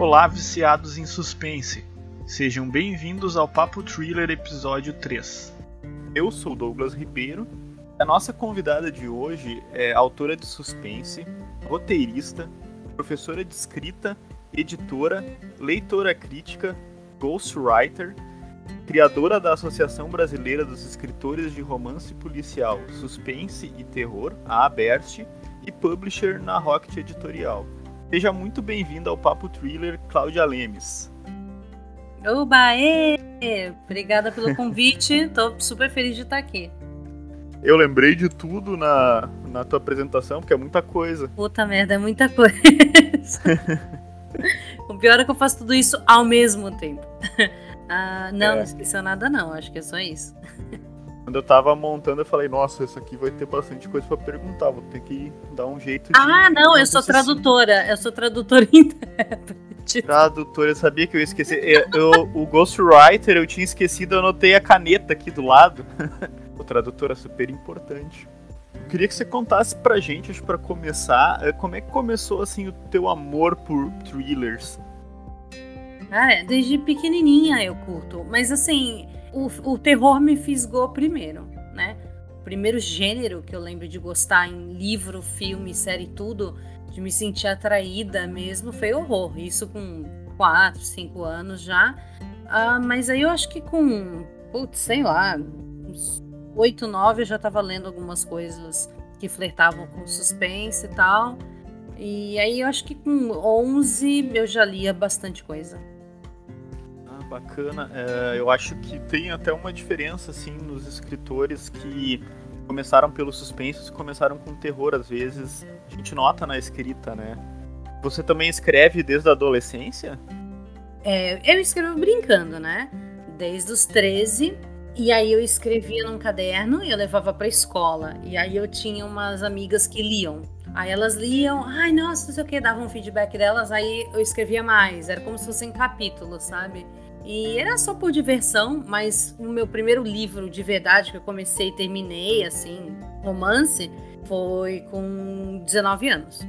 Olá, viciados em suspense. Sejam bem-vindos ao Papo Thriller episódio 3. Eu sou Douglas Ribeiro. A nossa convidada de hoje é autora de suspense, roteirista, professora de escrita, editora, leitora crítica, ghostwriter, criadora da Associação Brasileira dos Escritores de Romance Policial, Suspense e Terror, a ABERT, e publisher na Rocket Editorial. Seja muito bem-vinda ao Papo Thriller, Cláudia Lemes. Oba, ê! Obrigada pelo convite, tô super feliz de estar aqui. Eu lembrei de tudo na, na tua apresentação, porque é muita coisa. Puta merda, é muita coisa. o pior é que eu faço tudo isso ao mesmo tempo. Ah, não, é. não esqueceu nada não, acho que é só isso. Quando eu tava montando, eu falei, nossa, isso aqui vai ter bastante coisa para perguntar, vou ter que dar um jeito de. Ah, não, eu sou tradutora, eu sou tradutora intérprete. Tradutora, eu sabia que eu ia esquecer. Eu, eu, o Ghostwriter eu tinha esquecido, eu anotei a caneta aqui do lado. o tradutor é super importante. queria que você contasse pra gente, acho, pra começar, eh, como é que começou, assim, o teu amor por thrillers? Cara, desde pequenininha eu curto, mas assim, o, o terror me fisgou primeiro, né? O primeiro gênero que eu lembro de gostar em livro, filme, série, tudo, de me sentir atraída mesmo, foi horror. Isso com 4, 5 anos já. Uh, mas aí eu acho que com, putz, sei lá, uns 8, 9 eu já tava lendo algumas coisas que flertavam com suspense e tal. E aí eu acho que com 11 eu já lia bastante coisa bacana. É, eu acho que tem até uma diferença assim nos escritores que começaram pelo suspense e começaram com terror às vezes. A gente nota na escrita, né? Você também escreve desde a adolescência? É, eu escrevo brincando, né? Desde os 13. E aí eu escrevia num caderno e eu levava pra escola. E aí eu tinha umas amigas que liam. Aí elas liam, ai, nossa, não sei o que, davam um feedback delas, aí eu escrevia mais. Era como se fossem capítulos, sabe? E era só por diversão, mas o meu primeiro livro de verdade que eu comecei e terminei, assim, romance, foi com 19 anos.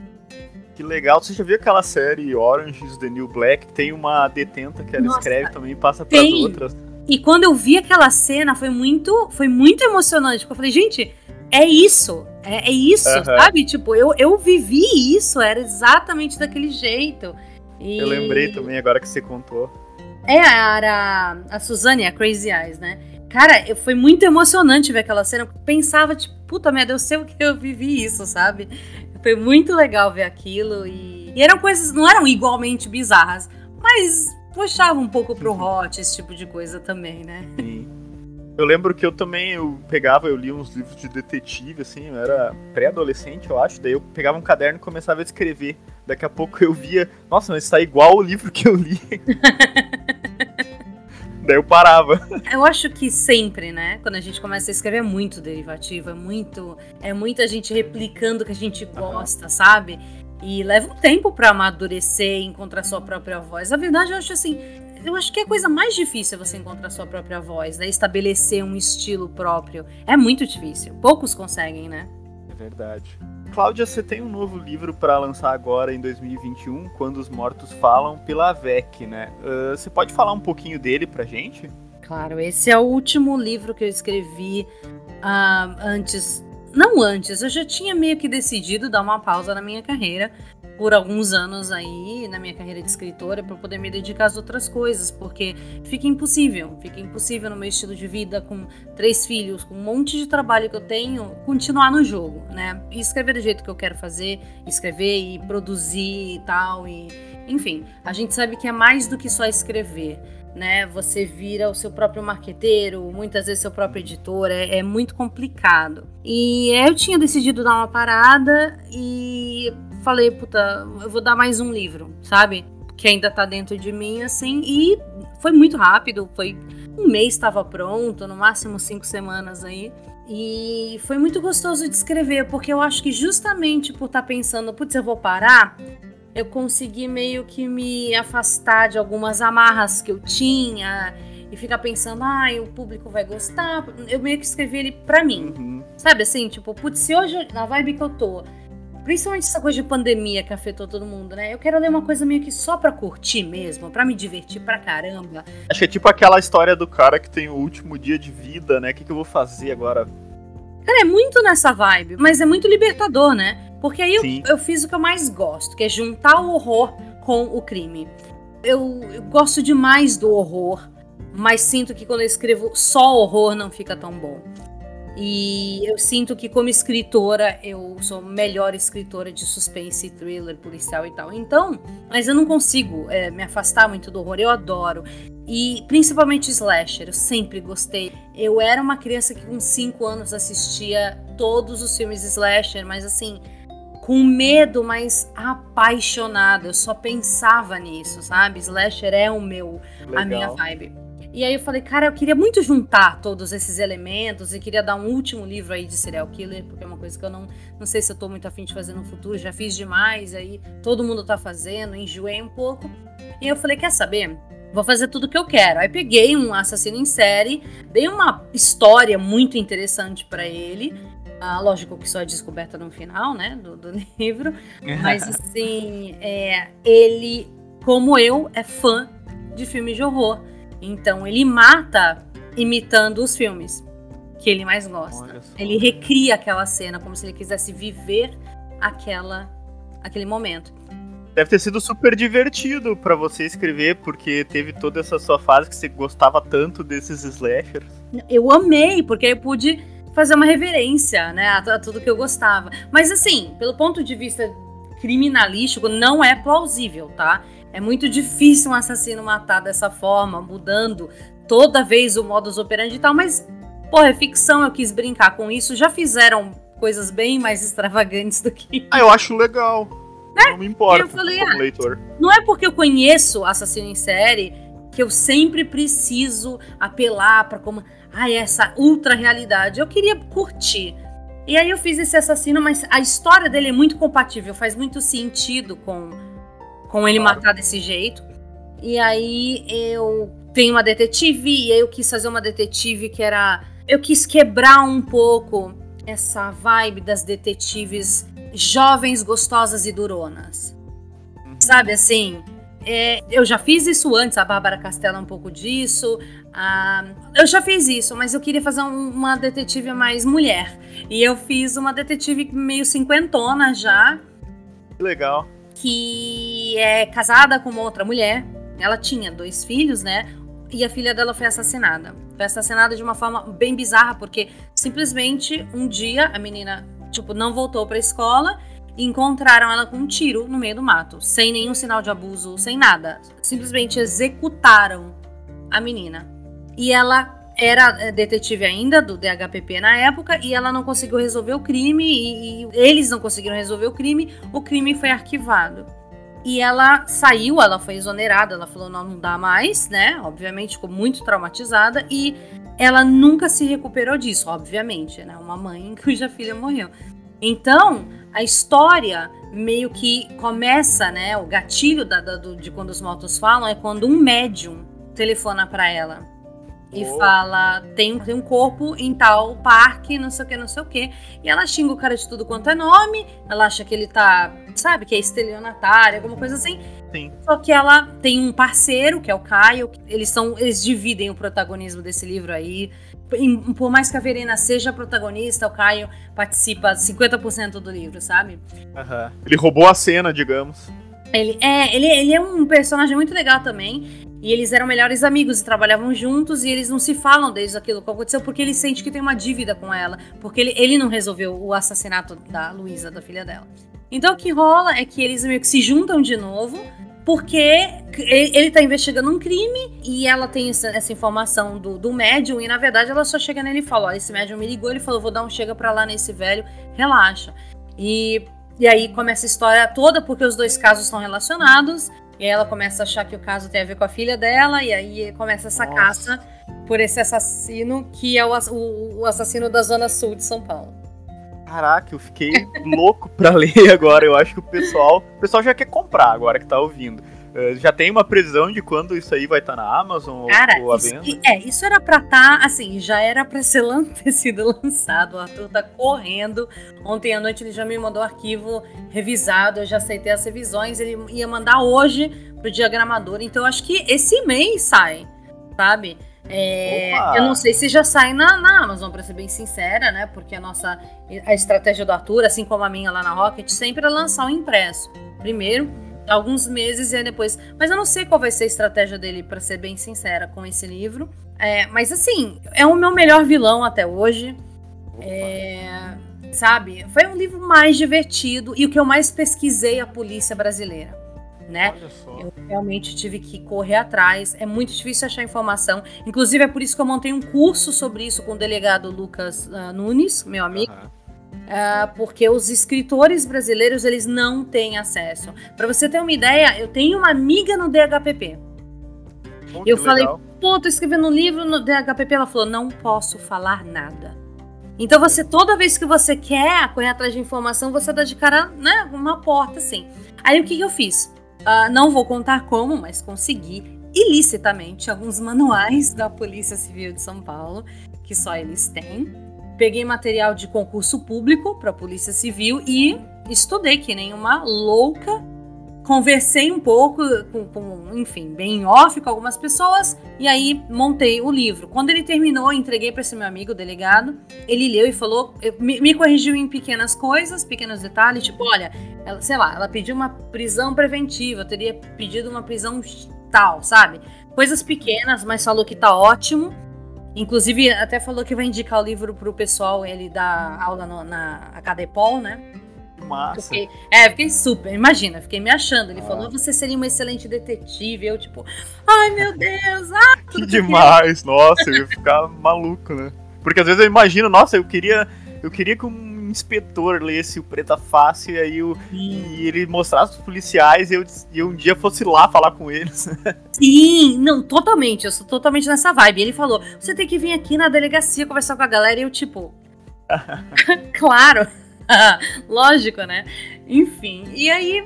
Que legal. Você já viu aquela série Orange is the New Black? Tem uma detenta que ela Nossa, escreve também e passa para as outras. E quando eu vi aquela cena, foi muito, foi muito emocionante. Porque eu falei, gente, é isso. É, é isso, uhum. sabe? Tipo, eu, eu vivi isso, era exatamente daquele jeito. E... Eu lembrei também agora que você contou. É, era a Suzane, a Crazy Eyes, né? Cara, foi muito emocionante ver aquela cena. Eu pensava, tipo, puta merda, eu sei o que eu vivi isso, sabe? Foi muito legal ver aquilo. E, e eram coisas, não eram igualmente bizarras, mas puxava um pouco pro hot esse tipo de coisa também, né? Sim. Eu lembro que eu também eu pegava, eu lia uns livros de detetive, assim, eu era pré-adolescente, eu acho, daí eu pegava um caderno e começava a escrever. Daqui a pouco eu via, nossa, mas está igual o livro que eu li. Daí eu parava. Eu acho que sempre, né? Quando a gente começa a escrever é muito derivativo, é muito, é muita gente replicando o que a gente gosta, uhum. sabe? E leva um tempo para amadurecer e encontrar sua própria voz. A verdade, eu acho assim, eu acho que é a coisa mais difícil é você encontrar sua própria voz, né? Estabelecer um estilo próprio. É muito difícil. Poucos conseguem, né? Verdade. Cláudia, você tem um novo livro para lançar agora em 2021, Quando os Mortos Falam, pela AVEC, né? Uh, você pode falar um pouquinho dele pra gente? Claro, esse é o último livro que eu escrevi uh, antes. Não antes, eu já tinha meio que decidido dar uma pausa na minha carreira por alguns anos aí na minha carreira de escritora para poder me dedicar às outras coisas, porque fica impossível, fica impossível no meu estilo de vida com três filhos, com um monte de trabalho que eu tenho, continuar no jogo, né? E escrever do jeito que eu quero fazer, escrever e produzir e tal e enfim, a gente sabe que é mais do que só escrever né? Você vira o seu próprio marqueteiro, muitas vezes seu próprio editor, é, é, muito complicado. E eu tinha decidido dar uma parada e falei, puta, eu vou dar mais um livro, sabe? Que ainda tá dentro de mim, assim, e foi muito rápido, foi um mês estava pronto, no máximo cinco semanas aí. E foi muito gostoso de escrever, porque eu acho que justamente por estar tá pensando, putz, eu vou parar, eu consegui meio que me afastar de algumas amarras que eu tinha e ficar pensando, ai, ah, o público vai gostar. Eu meio que escrevi ele pra mim. Uhum. Sabe assim, tipo, putz, se hoje, na vibe que eu tô, Principalmente essa coisa de pandemia que afetou todo mundo, né? Eu quero ler uma coisa meio que só pra curtir mesmo, pra me divertir pra caramba. Acho que é tipo aquela história do cara que tem o último dia de vida, né? O que, que eu vou fazer agora? Cara, é muito nessa vibe, mas é muito libertador, né? Porque aí eu, eu fiz o que eu mais gosto, que é juntar o horror com o crime. Eu, eu gosto demais do horror, mas sinto que quando eu escrevo só horror não fica tão bom. E eu sinto que como escritora eu sou melhor escritora de suspense, thriller, policial e tal. Então, mas eu não consigo é, me afastar muito do horror. Eu adoro. E principalmente slasher, eu sempre gostei. Eu era uma criança que com 5 anos assistia todos os filmes slasher, mas assim, com medo, mas apaixonada. Eu só pensava nisso, sabe? Slasher é o meu, a minha Legal. vibe. E aí eu falei, cara, eu queria muito juntar todos esses elementos e queria dar um último livro aí de serial killer, porque é uma coisa que eu não, não sei se eu tô muito afim de fazer no futuro, já fiz demais, aí todo mundo tá fazendo, enjoei um pouco. E eu falei, quer saber? Vou fazer tudo que eu quero. Aí peguei um assassino em série, dei uma história muito interessante pra ele. Ah, lógico que só é descoberta no final, né, do, do livro. Mas assim, é, ele, como eu, é fã de filmes de horror. Então ele mata imitando os filmes que ele mais gosta. Ele recria aquela cena como se ele quisesse viver aquela aquele momento. Deve ter sido super divertido pra você escrever, porque teve toda essa sua fase que você gostava tanto desses slashers. Eu amei, porque eu pude fazer uma reverência, né, a tudo que eu gostava. Mas assim, pelo ponto de vista criminalístico, não é plausível, tá? É muito difícil um assassino matar dessa forma, mudando toda vez o modus operandi e tal, mas, porra, é ficção, eu quis brincar com isso. Já fizeram coisas bem mais extravagantes do que Ah, eu acho legal. Não me importa eu falei, como ah, leitor. Não é porque eu conheço assassino em série que eu sempre preciso apelar pra como, ai, essa ultra realidade. Eu queria curtir. E aí eu fiz esse assassino, mas a história dele é muito compatível, faz muito sentido com com ele Claro. matar desse jeito. E aí eu tenho uma detetive e aí eu quis fazer uma detetive que era eu quis quebrar um pouco essa vibe das detetives jovens, gostosas e duronas. Sabe assim? é, eu já fiz isso antes, a Bárbara Castella um pouco disso. ah, eu já fiz isso, mas eu queria fazer um- uma detetive mais mulher. E eu fiz uma detetive meio cinquentona já, Que legal. Que é casada com uma outra mulher. Ela tinha dois filhos, né? E a filha dela foi assassinada. Foi assassinada de uma forma bem bizarra, porque simplesmente um dia a menina, tipo, não voltou pra escola e encontraram ela com um tiro no meio do mato, sem nenhum sinal de abuso, sem nada. Simplesmente executaram a menina. E ela era eh, detetive ainda do DHPP na época e ela não conseguiu resolver o crime e, e eles não conseguiram resolver o crime, o crime foi arquivado. E ela saiu, ela foi exonerada, ela falou não, não dá mais, né? Obviamente ficou muito traumatizada e ela nunca se recuperou disso, obviamente, né? Uma mãe cuja filha morreu. Então, a história meio que começa, né? O gatilho da- da- do- de quando os mortos falam é quando um médium telefona pra ela e Oh. fala: tem, tem um corpo em tal parque, não sei o que, não sei o que. E ela xinga o cara de tudo quanto é nome, ela acha que ele tá, sabe, que é estelionatário, alguma coisa assim. Sim. Só que ela tem um parceiro, que é o Caio, eles são. Eles dividem o protagonismo desse livro aí. Por mais que a Verena seja protagonista, o Caio participa 50% do livro, sabe? Aham. Ele roubou a cena, digamos. Ele é, ele, ele é um personagem muito legal também. E eles eram melhores amigos e trabalhavam juntos. E eles não se falam desde aquilo que aconteceu porque ele sente que tem uma dívida com ela. Porque ele, ele não resolveu o assassinato da Luísa, da filha dela. Então o que rola é que eles meio que se juntam de novo. Porque ele, ele tá investigando um crime e ela tem essa, essa informação do, do médium. E na verdade ela só chega nele e fala: Ó, esse médium me ligou. Ele falou: Vou dar um chega pra lá nesse velho, relaxa. E e aí começa a história toda porque os dois casos estão relacionados. E aí ela começa a achar que o caso tem a ver com a filha dela. E aí começa essa Nossa. caça por esse assassino que é o, o- o assassino da zona sul de São Paulo. Caraca, eu fiquei louco pra ler agora. Eu acho que o pessoal. O pessoal já quer comprar agora que tá ouvindo. Uh, já tem uma previsão de quando isso aí vai estar tá na Amazon Cara, ou, ou isso, é, isso era pra estar, tá, assim, já era pra ser lan ter sido lançado. O Arthur tá correndo. Ontem à noite ele já me mandou o arquivo revisado, eu já aceitei as revisões. Ele ia mandar hoje pro diagramador. Então, acho que esse mês sai, sabe? É, eu não sei se já sai na, na Amazon, para ser bem sincera, né? Porque a nossa a estratégia do Arthur, assim como a minha lá na Rocket, sempre é lançar o um impresso. Primeiro, alguns meses e aí depois. Mas eu não sei qual vai ser a estratégia dele, para ser bem sincera, com esse livro. É, mas assim, é o meu melhor vilão até hoje. É, sabe? Foi um livro mais divertido e o que eu mais pesquisei a polícia brasileira né? Eu realmente tive que correr atrás. É muito difícil achar informação. Inclusive, é por isso que eu montei um curso sobre isso com o delegado Lucas uh, Nunes, meu amigo. Uhum. Uh, porque os escritores brasileiros eles não têm acesso. Para você ter uma ideia, eu tenho uma amiga no DHPP. Oh, eu falei, legal. pô, tô escrevendo um livro no DHPP. Ela falou, não posso falar nada. Então você, toda vez que você quer correr atrás de informação, você dá de cara, né, uma porta assim. Aí o que, que eu fiz? Uh, não vou contar como, mas consegui ilicitamente alguns manuais da Polícia Civil de São Paulo, que só eles têm. Peguei material de concurso público para a Polícia Civil e estudei que nem uma louca conversei um pouco, com, com, enfim, bem off com algumas pessoas, e aí montei o livro. Quando ele terminou, entreguei para esse meu amigo, o delegado. Ele leu e falou, me, me, corrigiu em pequenas coisas, pequenos detalhes, tipo, olha, ela, sei lá, ela pediu uma prisão preventiva, eu teria pedido uma prisão tal, sabe? Coisas pequenas, mas falou que tá ótimo. Inclusive, até falou que vai indicar o livro pro pessoal, ele dá aula no, na Acadepol, né? Massa. Fiquei, é, fiquei super. Imagina, fiquei me achando. Ele ah. falou: você seria uma excelente detetive. Eu, tipo, ai meu Deus, ah, que demais. Que... Nossa, eu ia ficar maluco, né? Porque às vezes eu imagino, nossa, eu queria. Eu queria que um inspetor lesse o Preta Fácil e aí o, e ele mostrasse os policiais e eu, e um dia fosse lá falar com eles. Sim, não, totalmente. Eu sou totalmente nessa vibe. Ele falou: você tem que vir aqui na delegacia conversar com a galera. E eu, tipo. claro. Lógico, né? Enfim, e aí,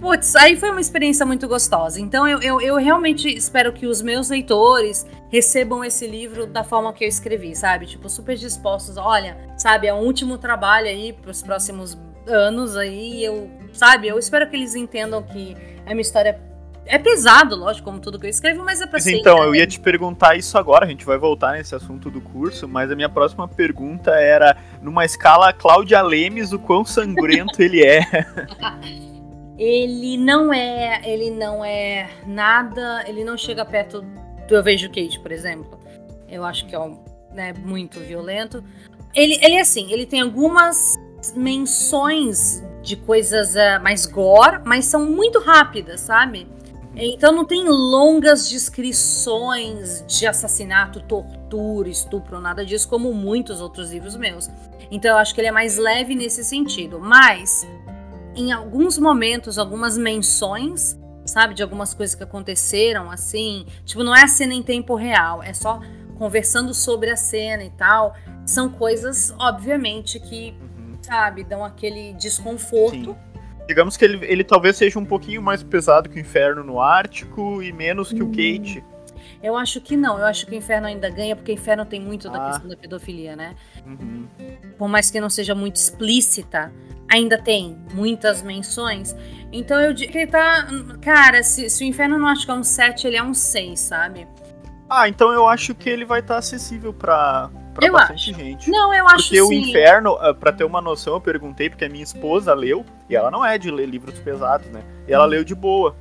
putz, aí foi uma experiência muito gostosa. Então eu, eu, eu, realmente espero que os meus leitores recebam esse livro da forma que eu escrevi, sabe? Tipo, super dispostos. Olha, sabe, é um último trabalho aí para os próximos anos aí. Eu, sabe, eu espero que eles entendam que é uma história é pesado, lógico, como tudo que eu escrevo, mas é pra mas ser. Então, eu ia te perguntar isso agora, a gente vai voltar nesse assunto do curso, mas a minha próxima pergunta era: numa escala Cláudia Lemes, o quão sangrento ele é? ele não é. Ele não é nada. Ele não chega perto do Eu Vejo Kate, por exemplo. Eu acho que é um, né, muito violento. Ele, ele é assim, ele tem algumas menções de coisas uh, mais gore, mas são muito rápidas, sabe? Então não tem longas descrições de assassinato, tortura, estupro, nada disso, como muitos outros livros meus. Então eu acho que ele é mais leve nesse sentido. Mas, em alguns momentos, algumas menções, sabe, de algumas coisas que aconteceram, assim, tipo, não é a cena em tempo real, é só conversando sobre a cena e tal. São coisas, obviamente, que, uhum. sabe, dão aquele desconforto. Sim Digamos que ele, ele talvez seja um pouquinho mais pesado que o Inferno no Ártico e menos que o Kate. Eu acho que não, eu acho que o Inferno ainda ganha, porque o Inferno tem muito da ah. questão da pedofilia, né? Uhum. Por mais que não seja muito explícita, ainda tem muitas menções. Então eu digo que ele tá. Cara, se, se o Inferno não acho que é um 7, ele é um 6, sabe? Ah, então eu acho que ele vai estar tá acessível para pra eu bastante acho. gente. Não, eu acho Porque sim. o Inferno, ah, pra ter uma noção, eu perguntei, porque a minha esposa leu, e ela não é de ler livros pesados, né? E ela hum. leu de boa.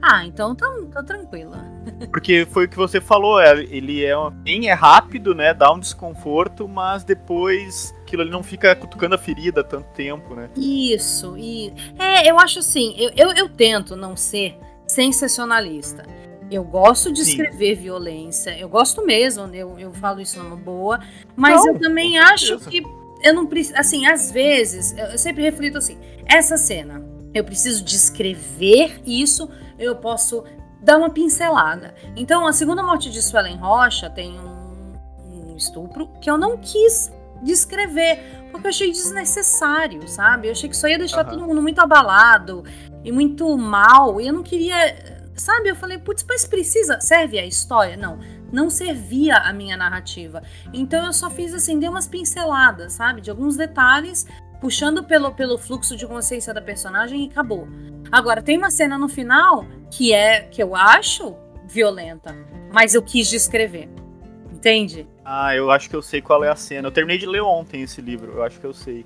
Ah, então tá, tá tranquila. Porque foi o que você falou, é, ele é bem é rápido, né? Dá um desconforto, mas depois aquilo ele não fica cutucando a ferida tanto tempo, né? Isso, e é, eu acho assim, eu, eu, eu tento não ser sensacionalista. Eu gosto de Sim. escrever violência, eu gosto mesmo, eu, eu falo isso numa boa, mas não, eu também acho que eu não preciso. Assim, às vezes, eu sempre reflito assim: essa cena, eu preciso descrever isso, eu posso dar uma pincelada. Então, a segunda morte de Suelen Rocha tem um, um estupro que eu não quis descrever, porque eu achei desnecessário, sabe? Eu achei que isso ia deixar uhum. todo mundo muito abalado e muito mal, e eu não queria sabe, eu falei, putz, mas precisa, serve a história? Não, não servia a minha narrativa. Então eu só fiz assim, dei umas pinceladas, sabe, de alguns detalhes, puxando pelo, pelo fluxo de consciência da personagem e acabou. Agora, tem uma cena no final que é, que eu acho violenta, mas eu quis descrever. Entende? Ah, eu acho que eu sei qual é a cena. Eu terminei de ler ontem esse livro, eu acho que eu sei.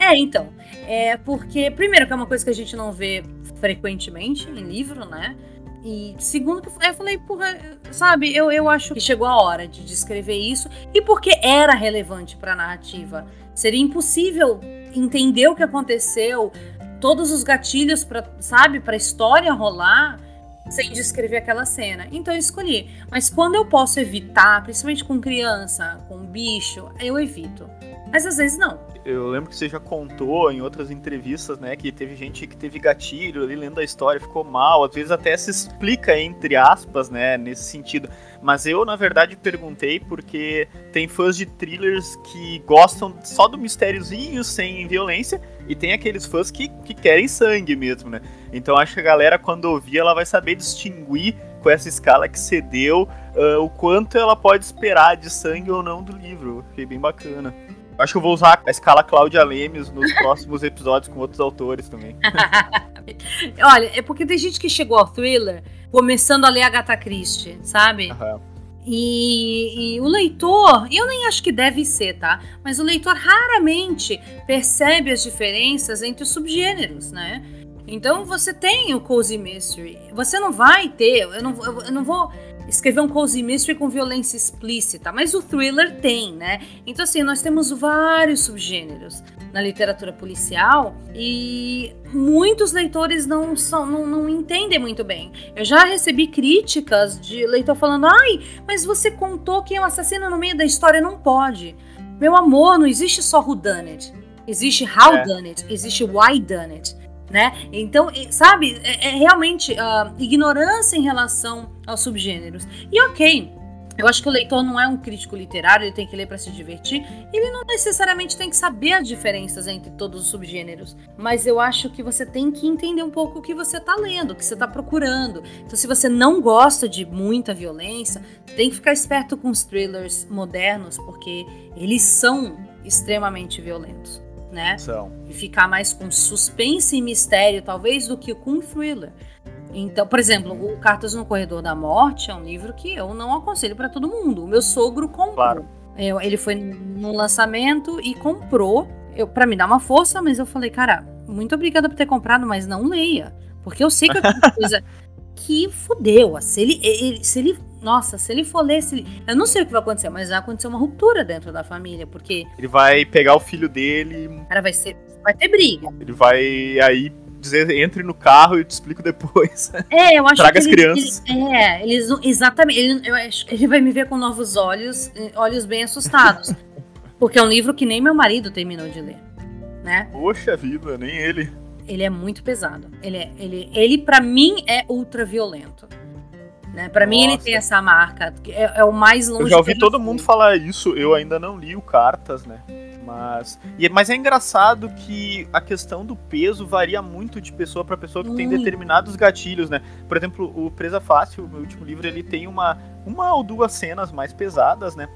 É, então. É porque, primeiro, que é uma coisa que a gente não vê frequentemente em livro, né? E segundo, que eu falei, porra, sabe, eu, eu acho que chegou a hora de descrever isso e porque era relevante para a narrativa. Seria impossível entender o que aconteceu, todos os gatilhos para, sabe, para a história rolar sem descrever aquela cena. Então eu escolhi. Mas quando eu posso evitar, principalmente com criança, com bicho, eu evito. Mas às vezes não. Eu lembro que você já contou em outras entrevistas, né, que teve gente que teve gatilho ali lendo a história, ficou mal, às vezes até se explica entre aspas, né, nesse sentido. Mas eu, na verdade, perguntei porque tem fãs de thrillers que gostam só do mistériozinho, sem violência, e tem aqueles fãs que, que querem sangue mesmo, né? Então acho que a galera, quando ouvir, ela vai saber distinguir com essa escala que cedeu uh, o quanto ela pode esperar de sangue ou não do livro. Fiquei bem bacana. Acho que eu vou usar a escala Cláudia Lemes nos próximos episódios com outros autores também. Olha, é porque tem gente que chegou ao thriller começando a ler Agatha Christie, sabe? Uhum. E, e, o leitor, eu nem acho que deve ser, tá? Mas o leitor raramente percebe as diferenças entre os subgêneros, né? Então você tem o cozy mystery. Você não vai ter, eu não, eu não vou escrever um cozy mystery com violência explícita, mas o thriller tem, né? Então assim, nós temos vários subgêneros na literatura policial e muitos leitores não são não, não entendem muito bem. Eu já recebi críticas de leitor falando: "Ai, mas você contou quem é o assassino no meio da história, não pode". Meu amor, não existe só who done it. Existe how é. done it, existe why done it né? Então, sabe, é, é realmente uh, ignorância em relação aos subgêneros. E ok, eu acho que o leitor não é um crítico literário, ele tem que ler para se divertir. Ele não necessariamente tem que saber as diferenças entre todos os subgêneros, mas eu acho que você tem que entender um pouco o que você está lendo, o que você está procurando. Então, se você não gosta de muita violência, tem que ficar esperto com os thrillers modernos, porque eles são extremamente violentos né? São. E ficar mais com suspense e mistério, talvez, do que com thriller. Então, por exemplo, o Cartas no Corredor da Morte é um livro que eu não aconselho para todo mundo. O meu sogro comprou. Claro. Eu, ele foi no lançamento e comprou para me dar uma força, mas eu falei, cara, muito obrigada por ter comprado, mas não leia. Porque eu sei que é uma coisa que fudeu. Se ele, ele, se ele nossa, se ele for ler, se ele... eu não sei o que vai acontecer, mas vai acontecer uma ruptura dentro da família, porque. Ele vai pegar o filho dele. Cara, vai ser. Vai ter briga. Ele vai aí dizer, entre no carro e eu te explico depois. É, eu acho Traga que. as crianças. Ele, é, eles. Exatamente. Ele, eu acho, ele vai me ver com novos olhos, olhos bem assustados. porque é um livro que nem meu marido terminou de ler. Né? Poxa vida, nem ele. Ele é muito pesado. Ele, é, ele, ele para mim, é ultra violento. Né? Para mim ele tem essa marca, é, é o mais longe. Eu já ouvi todo mundo falar isso, eu ainda não li o Cartas, né? Mas, e, mas é engraçado que a questão do peso varia muito de pessoa para pessoa que tem determinados gatilhos, né? Por exemplo, o Presa Fácil, o meu último livro, ele tem uma, uma ou duas cenas mais pesadas, né?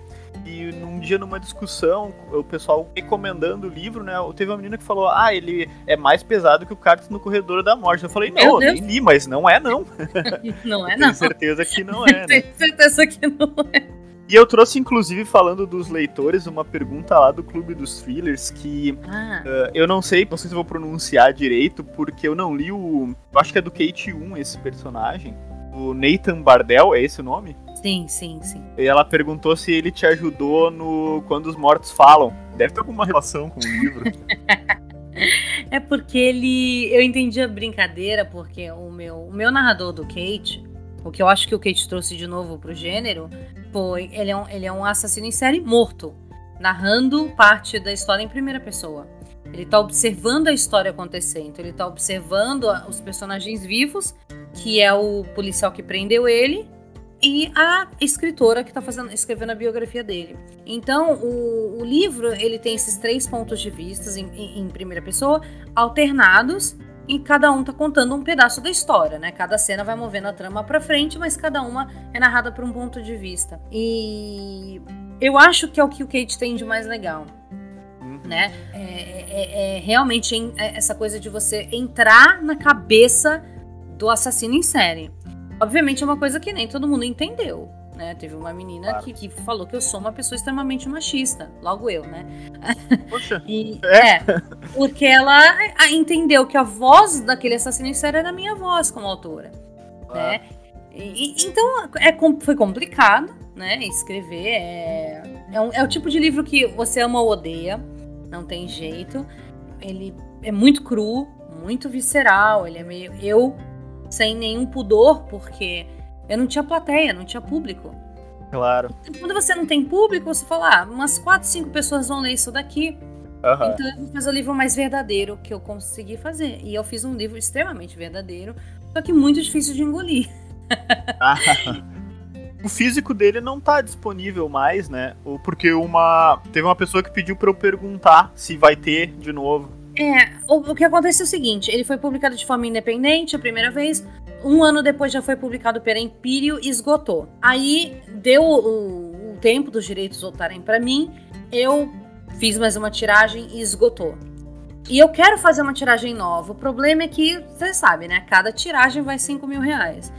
E num dia, numa discussão, o pessoal recomendando o livro, né? Teve uma menina que falou: Ah, ele é mais pesado que o Cartas no Corredor da Morte. Eu falei: Não, eu nem li, mas não é, não. Não é, não. Tenho certeza que não é, né? Tenho certeza que não é. E eu trouxe, inclusive, falando dos leitores, uma pergunta lá do Clube dos Thrillers que ah. uh, eu não sei, não sei se vou pronunciar direito, porque eu não li o. Eu acho que é do Kate 1 esse personagem. O Nathan Bardell, é esse o nome? Sim, sim, sim. E ela perguntou se ele te ajudou no Quando os Mortos Falam. Deve ter alguma relação com o livro. é porque ele. Eu entendi a brincadeira, porque o meu, o meu narrador do Kate, o que eu acho que o Kate trouxe de novo pro gênero, foi. Ele é um, ele é um assassino em série morto, narrando parte da história em primeira pessoa. Ele tá observando a história acontecer, então ele tá observando os personagens vivos, que é o policial que prendeu ele, e a escritora que está fazendo, escrevendo a biografia dele. Então, o, o, livro ele tem esses três pontos de vista em, em, em primeira pessoa, alternados, e cada um tá contando um pedaço da história, né? Cada cena vai movendo a trama para frente, mas cada uma é narrada por um ponto de vista. E eu acho que é o que o Kate tem de mais legal. Uhum. Né? É, é, é realmente é essa coisa de você entrar na cabeça do assassino em série. Obviamente é uma coisa que nem todo mundo entendeu. Né? Teve uma menina claro. que, que, falou que eu sou uma pessoa extremamente machista, logo eu, né? Poxa. e, é. é. porque ela entendeu que a voz daquele assassino em série era a minha voz como autora, né? E, então é, foi complicado, né? Escrever é, é, um, é o tipo de livro que você ama ou odeia, não tem jeito. Ele é muito cru, muito visceral, ele é meio eu sem nenhum pudor, porque eu não tinha plateia, não tinha público. Claro. Então, quando você não tem público, você fala, ah, umas 4, 5 pessoas vão ler isso daqui. Uhum. Então eu vou fazer o livro mais verdadeiro que eu consegui fazer. E eu fiz um livro extremamente verdadeiro, só que muito difícil de engolir. Ah. o físico dele não tá disponível mais, né? Porque uma. Teve uma pessoa que pediu para eu perguntar se vai ter de novo. É, o, o que aconteceu é o seguinte: ele foi publicado de forma independente a primeira vez. Um ano depois já foi publicado pela Empírio e esgotou. Aí deu o, o tempo dos direitos voltarem para mim. Eu fiz mais uma tiragem e esgotou. E eu quero fazer uma tiragem nova. O problema é que, você sabe, né? Cada tiragem vai 5 mil reais.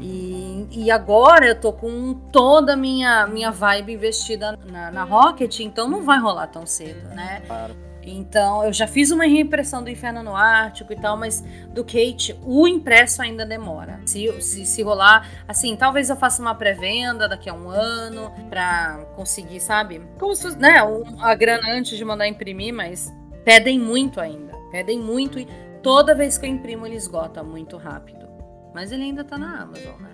E, e, agora eu tô com toda a minha, minha vibe investida na, na Rocket, então não vai rolar tão cedo, né? Claro. Então, eu já fiz uma reimpressão do Inferno no Ártico e tal, mas do Kate, o impresso ainda demora. Se, se, se rolar, assim, talvez eu faça uma pré-venda daqui a um ano pra conseguir, sabe? Como se né, a grana antes de mandar imprimir, mas pedem muito ainda. Pedem muito e toda vez que eu imprimo ele esgota muito rápido. Mas ele ainda tá na Amazon, né?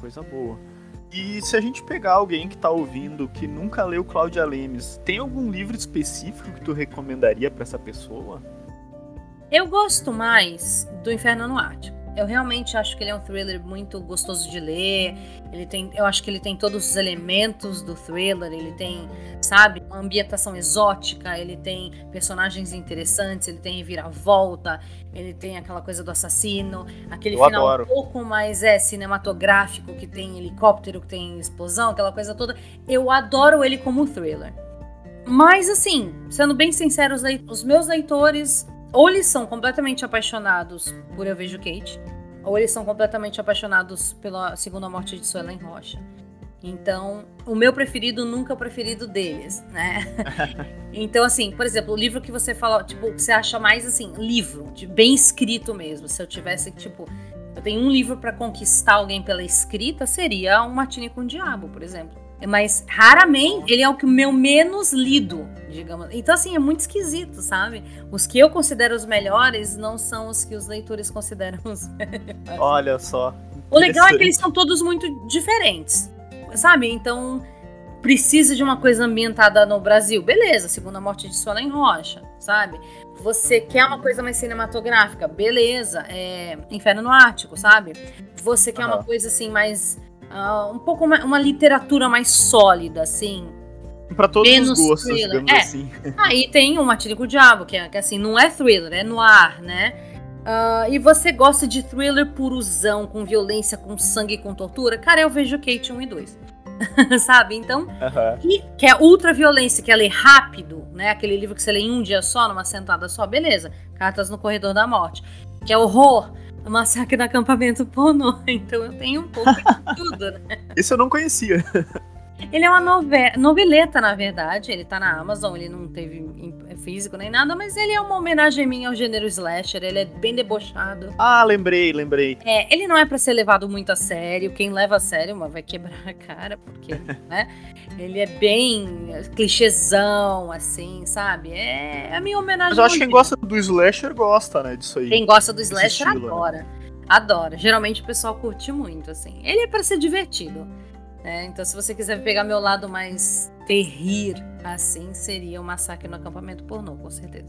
Coisa boa. E se a gente pegar alguém que tá ouvindo que nunca leu Cláudia Lemes, tem algum livro específico que tu recomendaria para essa pessoa? Eu gosto mais do Inferno no Ártico. Eu realmente acho que ele é um thriller muito gostoso de ler. Ele tem, eu acho que ele tem todos os elementos do thriller. Ele tem, sabe, uma ambientação exótica. Ele tem personagens interessantes. Ele tem reviravolta. Ele tem aquela coisa do assassino. Aquele eu final adoro. um pouco mais é cinematográfico que tem helicóptero, que tem explosão, aquela coisa toda. Eu adoro ele como thriller. Mas assim, sendo bem sincero, os, os meus leitores ou eles são completamente apaixonados por Eu Vejo Kate, ou eles são completamente apaixonados pela segunda morte de Suelen Rocha. Então, o meu preferido nunca é o preferido deles, né? então, assim, por exemplo, o livro que você fala, tipo, que você acha mais assim, livro, de bem escrito mesmo. Se eu tivesse, tipo, eu tenho um livro para conquistar alguém pela escrita, seria um Matine com o Diabo, por exemplo. Mas raramente ele é o que o meu menos lido, digamos. Então, assim, é muito esquisito, sabe? Os que eu considero os melhores não são os que os leitores consideram os melhores. Olha só. O legal é que eles são todos muito diferentes, sabe? Então, precisa de uma coisa ambientada no Brasil. Beleza, segunda morte de Sola em Rocha, sabe? Você quer uma coisa mais cinematográfica? Beleza, é Inferno no Ártico, sabe? Você quer uhum. uma coisa assim mais uh, um pouco uma, uma, literatura mais sólida, assim. Para todos Menos os gostos, thriller. digamos é. assim. Aí tem o Matilde com o Diabo, que, é, que assim, não é thriller, é noir, né? Uh, e você gosta de thriller puruzão, com violência, com sangue, com tortura? Cara, eu vejo Kate 1 e 2. Sabe? Então, e, que é ultra violência, que é ler rápido, né? Aquele livro que você lê em um dia só, numa sentada só, beleza. Cartas no Corredor da Morte. Que é horror, Massacre no acampamento pornô. Então eu tenho um pouco de tudo, né? Isso eu não conhecia. Ele é uma nove... noveleta, na verdade. Ele tá na Amazon, ele não teve físico nem nada, mas ele é uma homenagem minha ao gênero slasher. Ele é bem debochado. Ah, lembrei, lembrei. É, ele não é para ser levado muito a sério. Quem leva a sério mas vai quebrar a cara, porque, né? Ele é bem clichêzão, assim, sabe? É a minha homenagem. Mas eu acho que quem gosta do slasher gosta, né? Disso aí. Quem gosta do slasher estilo, né? adora. Né? Adora. Geralmente o pessoal curte muito, assim. Ele é para ser divertido. Né? Então, se você quiser pegar meu lado mais terrir, assim, seria o massacre no acampamento pornô, com certeza.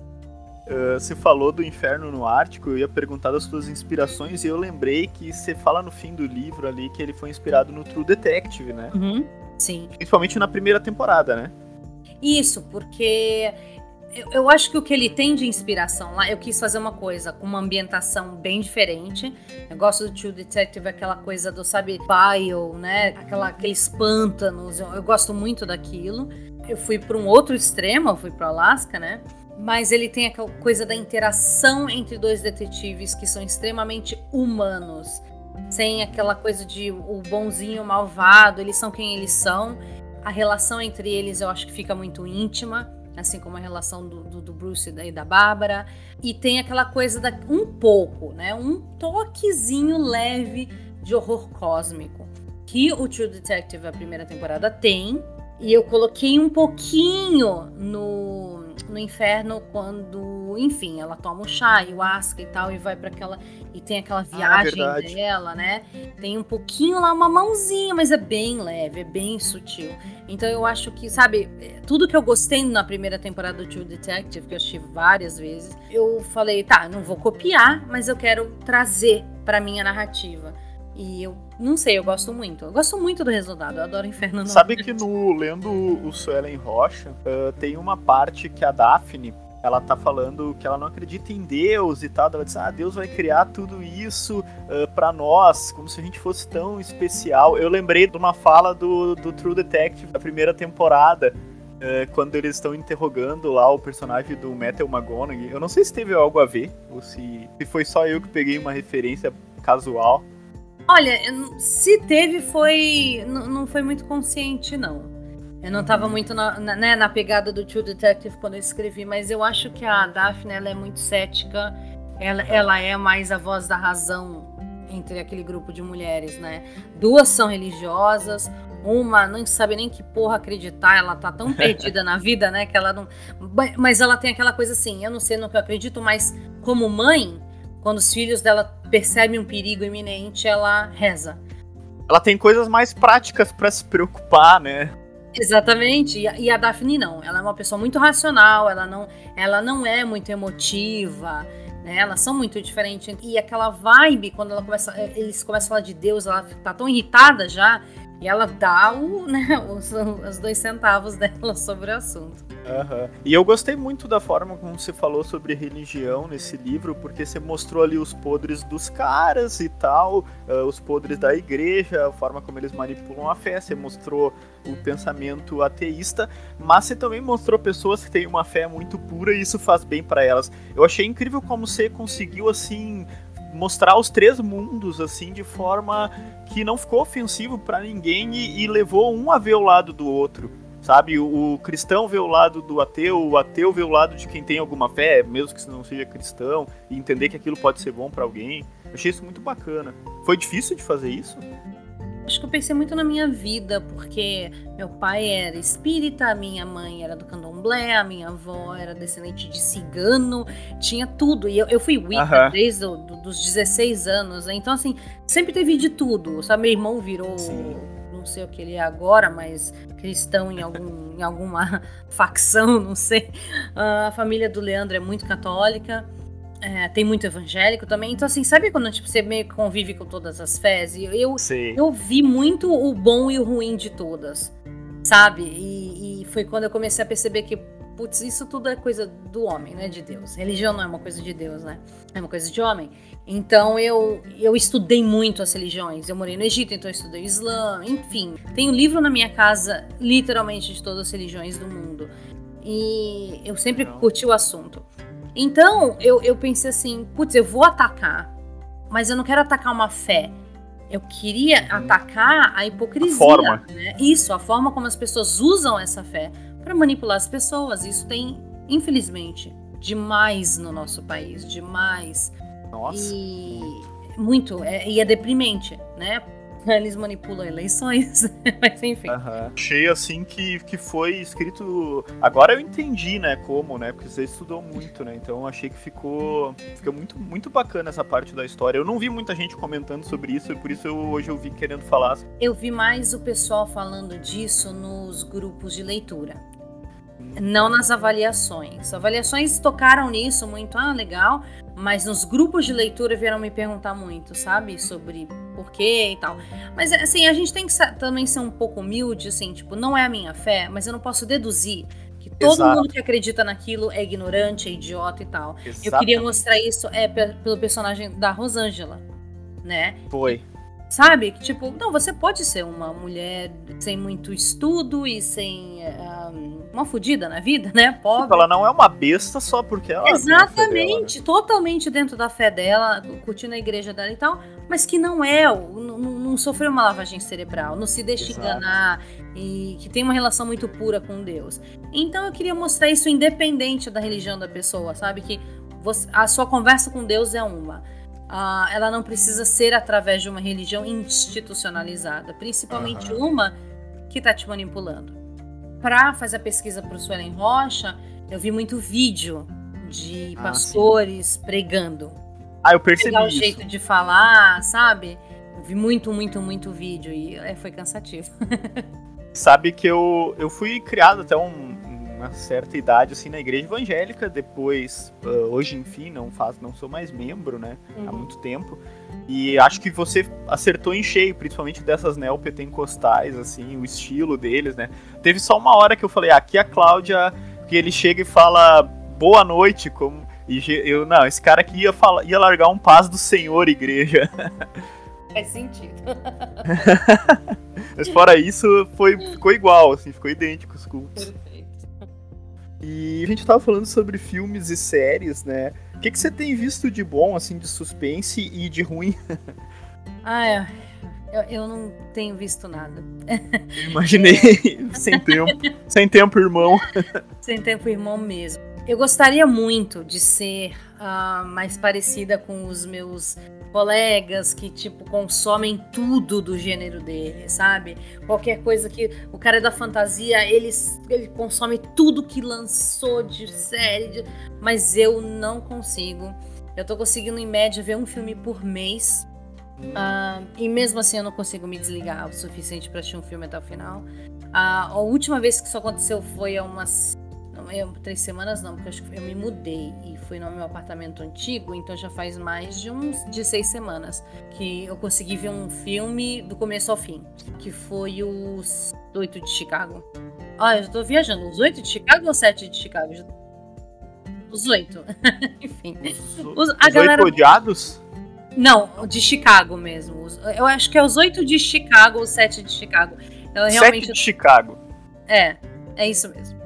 Uh, você falou do inferno no Ártico, eu ia perguntar das suas inspirações e eu lembrei que você fala no fim do livro ali que ele foi inspirado no True Detective, né? Uhum, sim. Principalmente na primeira temporada, né? Isso, porque eu, eu, acho que o que ele tem de inspiração lá, eu quis fazer uma coisa com uma ambientação bem diferente. Eu gosto do True Detective, aquela coisa do, sabe, bio, né? Aquela, aqueles pântanos. Eu, eu gosto muito daquilo. Eu fui para um outro extremo, eu fui para Alasca, né? Mas ele tem aquela coisa da interação entre dois detetives que são extremamente humanos. Sem aquela coisa de o bonzinho o malvado, eles são quem eles são. A relação entre eles eu acho que fica muito íntima assim como a relação do, do, do Bruce e da Bárbara. E tem aquela coisa da um pouco, né? Um toquezinho leve de horror cósmico. Que o True Detective, a primeira temporada, tem. E eu coloquei um pouquinho no, no inferno quando, enfim, ela toma o chá, ayahuasca e tal, e vai para aquela. E tem aquela ah, viagem ah, dela, né? Tem um pouquinho lá, uma mãozinha, mas é bem leve, é bem sutil. Então eu acho que, sabe, tudo que eu gostei na primeira temporada do True Detective, que eu assisti várias vezes, eu falei, tá, não vou copiar, mas eu quero trazer para minha narrativa. E eu não sei, eu gosto muito. Eu gosto muito do resultado, eu adoro Inferno Sabe que no Lendo o Suelen Rocha, uh, tem uma parte que a Daphne ela tá falando que ela não acredita em Deus e tal. Ela diz, ah, Deus vai criar tudo isso uh, para nós, como se a gente fosse tão especial. Eu lembrei de uma fala do, do True Detective da primeira temporada, uh, quando eles estão interrogando lá o personagem do Metal McGonagall. Eu não sei se teve algo a ver, ou se, se foi só eu que peguei uma referência casual. Olha, se teve, foi. não foi muito consciente, não. Eu não estava muito na, na, né, na, pegada do True Detective quando eu escrevi, mas eu acho que a Daphne ela é muito cética. Ela, ela é mais a voz da razão entre aquele grupo de mulheres, né? Duas são religiosas, uma não sabe nem que porra acreditar, ela tá tão perdida na vida, né? Que ela não. Mas ela tem aquela coisa assim, eu não sei no que eu acredito, mas como mãe, quando os filhos dela percebem um perigo iminente, ela reza. Ela tem coisas mais práticas para se preocupar, né? Exatamente. E a, Daphne não. Ela é uma pessoa muito racional, ela não, ela não é muito emotiva. Né? Elas são muito diferentes. E aquela vibe, quando ela começa, eles começam a falar de Deus, ela tá tão irritada já, e ela dá o, né, os, os dois centavos dela sobre o assunto. Uhum. E eu gostei muito da forma como você falou sobre religião nesse livro, porque você mostrou ali os podres dos caras e tal, uh, os podres da igreja, a forma como eles manipulam a fé, você mostrou o pensamento ateísta, mas você também mostrou pessoas que têm uma fé muito pura e isso faz bem para elas. Eu achei incrível como você conseguiu assim mostrar os três mundos assim de forma que não ficou ofensivo para ninguém e, e levou um a ver o lado do outro. Sabe, o, o, cristão vê o lado do ateu, o ateu vê o lado de quem tem alguma fé, mesmo que não seja cristão, e entender que aquilo pode ser bom para alguém. Eu achei isso muito bacana. Foi difícil de fazer isso? Acho que eu pensei muito na minha vida, porque meu pai era espírita, minha mãe era do candomblé, a minha avó era descendente de cigano, tinha tudo. E eu, eu fui Wicca desde do, dos 16 anos, né? então assim, sempre teve de tudo. Sabe, meu irmão virou. Sim não sei o que ele é agora, mas cristão em, algum, em alguma facção, não sei. Uh, a família do Leandro é muito católica. É, tem muito evangélico também. Então, assim, sabe quando tipo, você meio que convive com todas as fés? Eu, eu, eu vi muito o bom e o ruim de todas, sabe? E, e foi quando eu comecei a perceber que putz, isso tudo é coisa do homem, não é de Deus. Religião não é uma coisa de Deus, né? É uma coisa de homem. Então eu, eu estudei muito as religiões. Eu morei no Egito, então eu estudei o Islã, enfim. Tenho livro na minha casa, literalmente, de todas as religiões do mundo. E eu sempre curti o assunto. Então eu, eu pensei assim, putz, eu vou atacar, mas eu não quero atacar uma fé. Eu queria uhum. atacar a hipocrisia. A forma. Né? Isso, a forma como as pessoas usam essa fé para manipular as pessoas. Isso tem, infelizmente, demais no nosso país, demais. Nossa. E muito, é, e é deprimente, né? Eles manipulam eleições, mas enfim. Uhum. Achei assim que, que foi escrito. Agora eu entendi, né, como, né? Porque você estudou muito, né? Então achei que ficou, ficou muito, muito bacana essa parte da história. Eu não vi muita gente comentando sobre isso, e por isso eu, hoje eu vim querendo falar. Eu vi mais o pessoal falando disso nos grupos de leitura não nas avaliações. Avaliações tocaram nisso muito, ah, legal, mas nos grupos de leitura vieram me perguntar muito, sabe, sobre por quê e tal. Mas assim, a gente tem que também ser um pouco humilde, assim, tipo, não é a minha fé, mas eu não posso deduzir que todo Exato. mundo que acredita naquilo é ignorante, é idiota e tal. Eu Exatamente. queria mostrar isso é, pe- pelo personagem da Rosângela, né? Foi. Sabe? Que, Tipo, não, você pode ser uma mulher sem muito estudo e sem ah, uma fudida na vida, né? Pobre. Tipo, ela não é uma besta só porque ela. fé dela, né? Exatamente, totalmente dentro da fé dela, curtindo a igreja dela e tal, mas que não é, não- não sofreu uma lavagem cerebral, não se deixa Exato. enganar e que tem uma relação muito pura com Deus. Então eu queria mostrar isso independente da religião da pessoa, sabe? Que você- a sua conversa com Deus é uma. Ah, ela não precisa ser através de uma religião institucionalizada, principalmente Aham. uma que tá te manipulando. Para fazer a pesquisa para o Suelen Rocha, eu vi muito vídeo de Ah, pastores pregando. Ah, eu percebi Pegar o isso. jeito de falar, sabe? Eu vi muito, muito, muito vídeo e é, foi cansativo. Sabe que eu, eu fui criado até um- uma certa idade assim na igreja evangélica, depois, ah, hoje, enfim, não faço, não sou mais membro, né? Há muito tempo. E acho que você acertou em cheio, principalmente dessas neopentecostais, assim, o estilo deles, né? Teve só uma hora que eu falei, ah, aqui a Cláudia, que ele chega e fala boa noite, como. E eu, não, esse cara aqui ia, falar, ia largar um paz do Senhor, igreja. Faz sentido. Mas fora isso, foi, ficou igual, assim, ficou idêntico os cultos. E a gente tava falando sobre filmes e séries, né? O que, que você tem visto de bom, assim, de suspense e de ruim? Ah, é. Eu, eu não tenho visto nada. Imaginei, sem tempo. Sem tempo, irmão. Sem tempo, irmão mesmo. Eu gostaria muito de ser ah, mais parecida com os meus colegas que, tipo, consomem tudo do gênero dele, sabe? Qualquer coisa que. O cara é da fantasia, ele, ele consome tudo que lançou de série, de- mas eu não consigo. Eu tô conseguindo, em média, ver um filme por mês. Ah, e mesmo assim eu não consigo me desligar o suficiente pra assistir um filme até o final. Ah, a última vez que isso aconteceu foi há umas eu- três semanas não, porque eu acho que eu me mudei e fui no meu apartamento antigo, então já faz mais de uns de seis semanas que eu consegui ver um filme do começo ao fim, que foi os oito de Chicago. Ah, eu já tô viajando. Os oito de Chicago ou sete de Chicago? Os oito. Enfim. Os, a os galera- oito odiados? Não, de Chicago mesmo. Eu acho que é os oito de Chicago ou sete de Chicago. Eu realmente Sete de Chicago. É, é isso mesmo.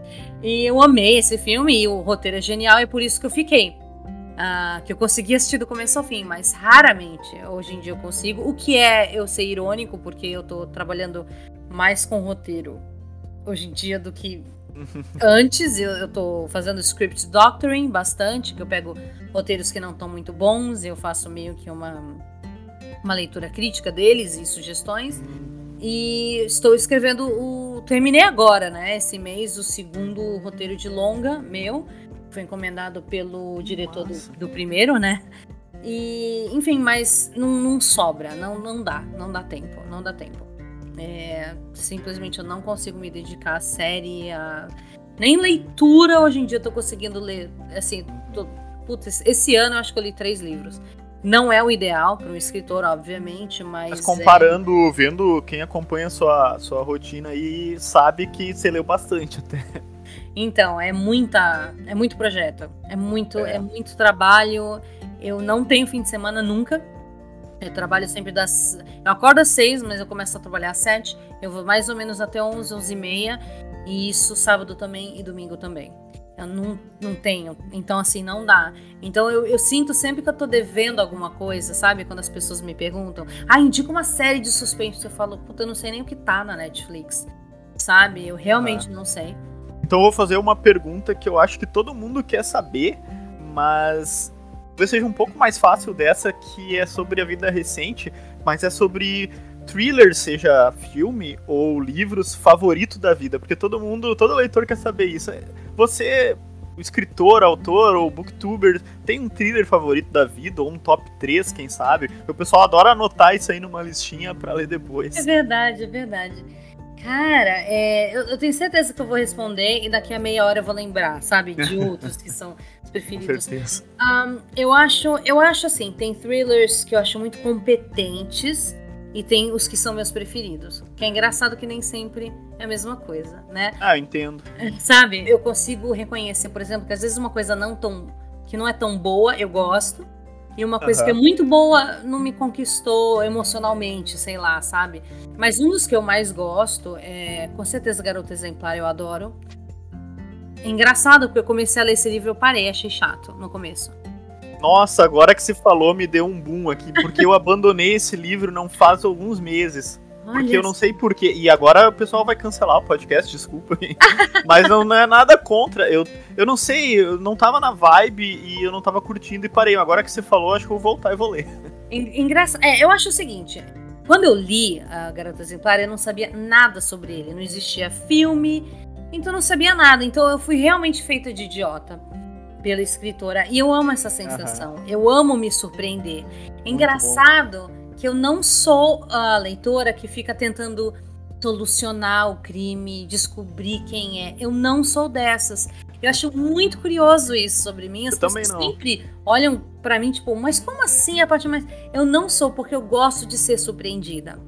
E eu amei esse filme e o roteiro é genial, e por isso que eu fiquei. Ah, que eu consegui assistir do começo ao fim, mas raramente hoje em dia eu consigo. O que é eu ser irônico, porque eu tô trabalhando mais com roteiro hoje em dia do que antes. Eu, eu tô fazendo script doctoring bastante, que eu pego roteiros que não estão muito bons e eu faço meio que uma, uma leitura crítica deles e sugestões. E estou escrevendo o. Terminei agora, né? Esse mês, o segundo roteiro de longa meu. Foi encomendado pelo diretor do, do primeiro, né? E, enfim, mas não, não sobra, não, não dá, não dá tempo, não dá tempo. É, simplesmente eu não consigo me dedicar à série, a... nem leitura hoje em dia eu tô conseguindo ler. Assim, tô, putz, esse ano eu acho que eu li três livros. Não é o ideal para um escritor, obviamente, mas. Mas é- comparando, vendo quem acompanha a sua, sua rotina aí, sabe que você leu bastante até. Então, é muita. É muito projeto. É muito, É. é. muito trabalho. Eu não tenho fim de semana nunca. Eu trabalho sempre das. Eu acordo às seis, mas eu começo a trabalhar às sete. Eu vou mais ou menos até onze, onze e meia. E isso sábado também e domingo também. Eu não, não tenho. Então, assim, não dá. Então, eu, eu sinto sempre que eu tô devendo alguma coisa, sabe? Quando as pessoas me perguntam. Ah, indica uma série de suspense. Eu falo, puta, eu não sei nem o que tá na Netflix. Sabe? Eu realmente não sei. Então eu vou fazer uma pergunta que eu acho que todo mundo quer saber, mas talvez seja um pouco mais fácil dessa, que é sobre a vida recente, mas é sobre thriller, seja filme ou livros favorito da vida, porque todo mundo, todo leitor quer saber isso. Você, o escritor, autor ou booktuber, tem um thriller favorito da vida ou um top 3, quem sabe? O pessoal adora anotar isso aí numa listinha pra ler depois. É verdade, é verdade. Cara, é, eu, eu tenho certeza que eu vou responder e daqui a meia hora eu vou lembrar, sabe? De outros que são os Com preferidos. certeza. Um, eu acho, eu acho assim, tem thrillers que eu acho muito competentes e tem os que são meus preferidos. Que é engraçado que nem sempre é a mesma coisa, né? Ah, eu entendo. Sabe? Eu consigo reconhecer, por exemplo, que às vezes uma coisa não tão que não é tão boa, eu gosto. E uma coisa uhum. que é muito boa não me conquistou emocionalmente, sei lá, sabe? Mas um dos que eu mais gosto é, com certeza, Garota Exemplar, eu adoro. É engraçado, porque eu comecei a ler esse livro, eu parei, achei chato no começo. Nossa, agora que se falou, me deu um boom aqui, porque eu abandonei esse livro não faz alguns meses. Olha porque eu não sei porquê. E agora o pessoal vai cancelar o podcast, desculpa. Mas não, não, é nada contra. Eu, eu não sei, eu não tava na vibe e eu não tava curtindo e parei. Agora que você falou, acho que eu vou voltar e vou ler. Engraçado. É, eu acho o seguinte. Quando eu li a Garota Exemplar, eu não sabia nada sobre ele. Não existia filme, então eu não sabia nada. Então eu fui realmente feita de idiota pela escritora. E eu amo essa sensação. Uhum. Eu amo me surpreender. É engraçado que eu não sou a leitora que fica tentando solucionar o crime, descobrir quem é. Eu não sou dessas. Eu acho muito curioso isso sobre mim. As eu pessoas sempre olham para mim tipo, mas como assim a parte mais? Eu não sou porque eu gosto de ser surpreendida.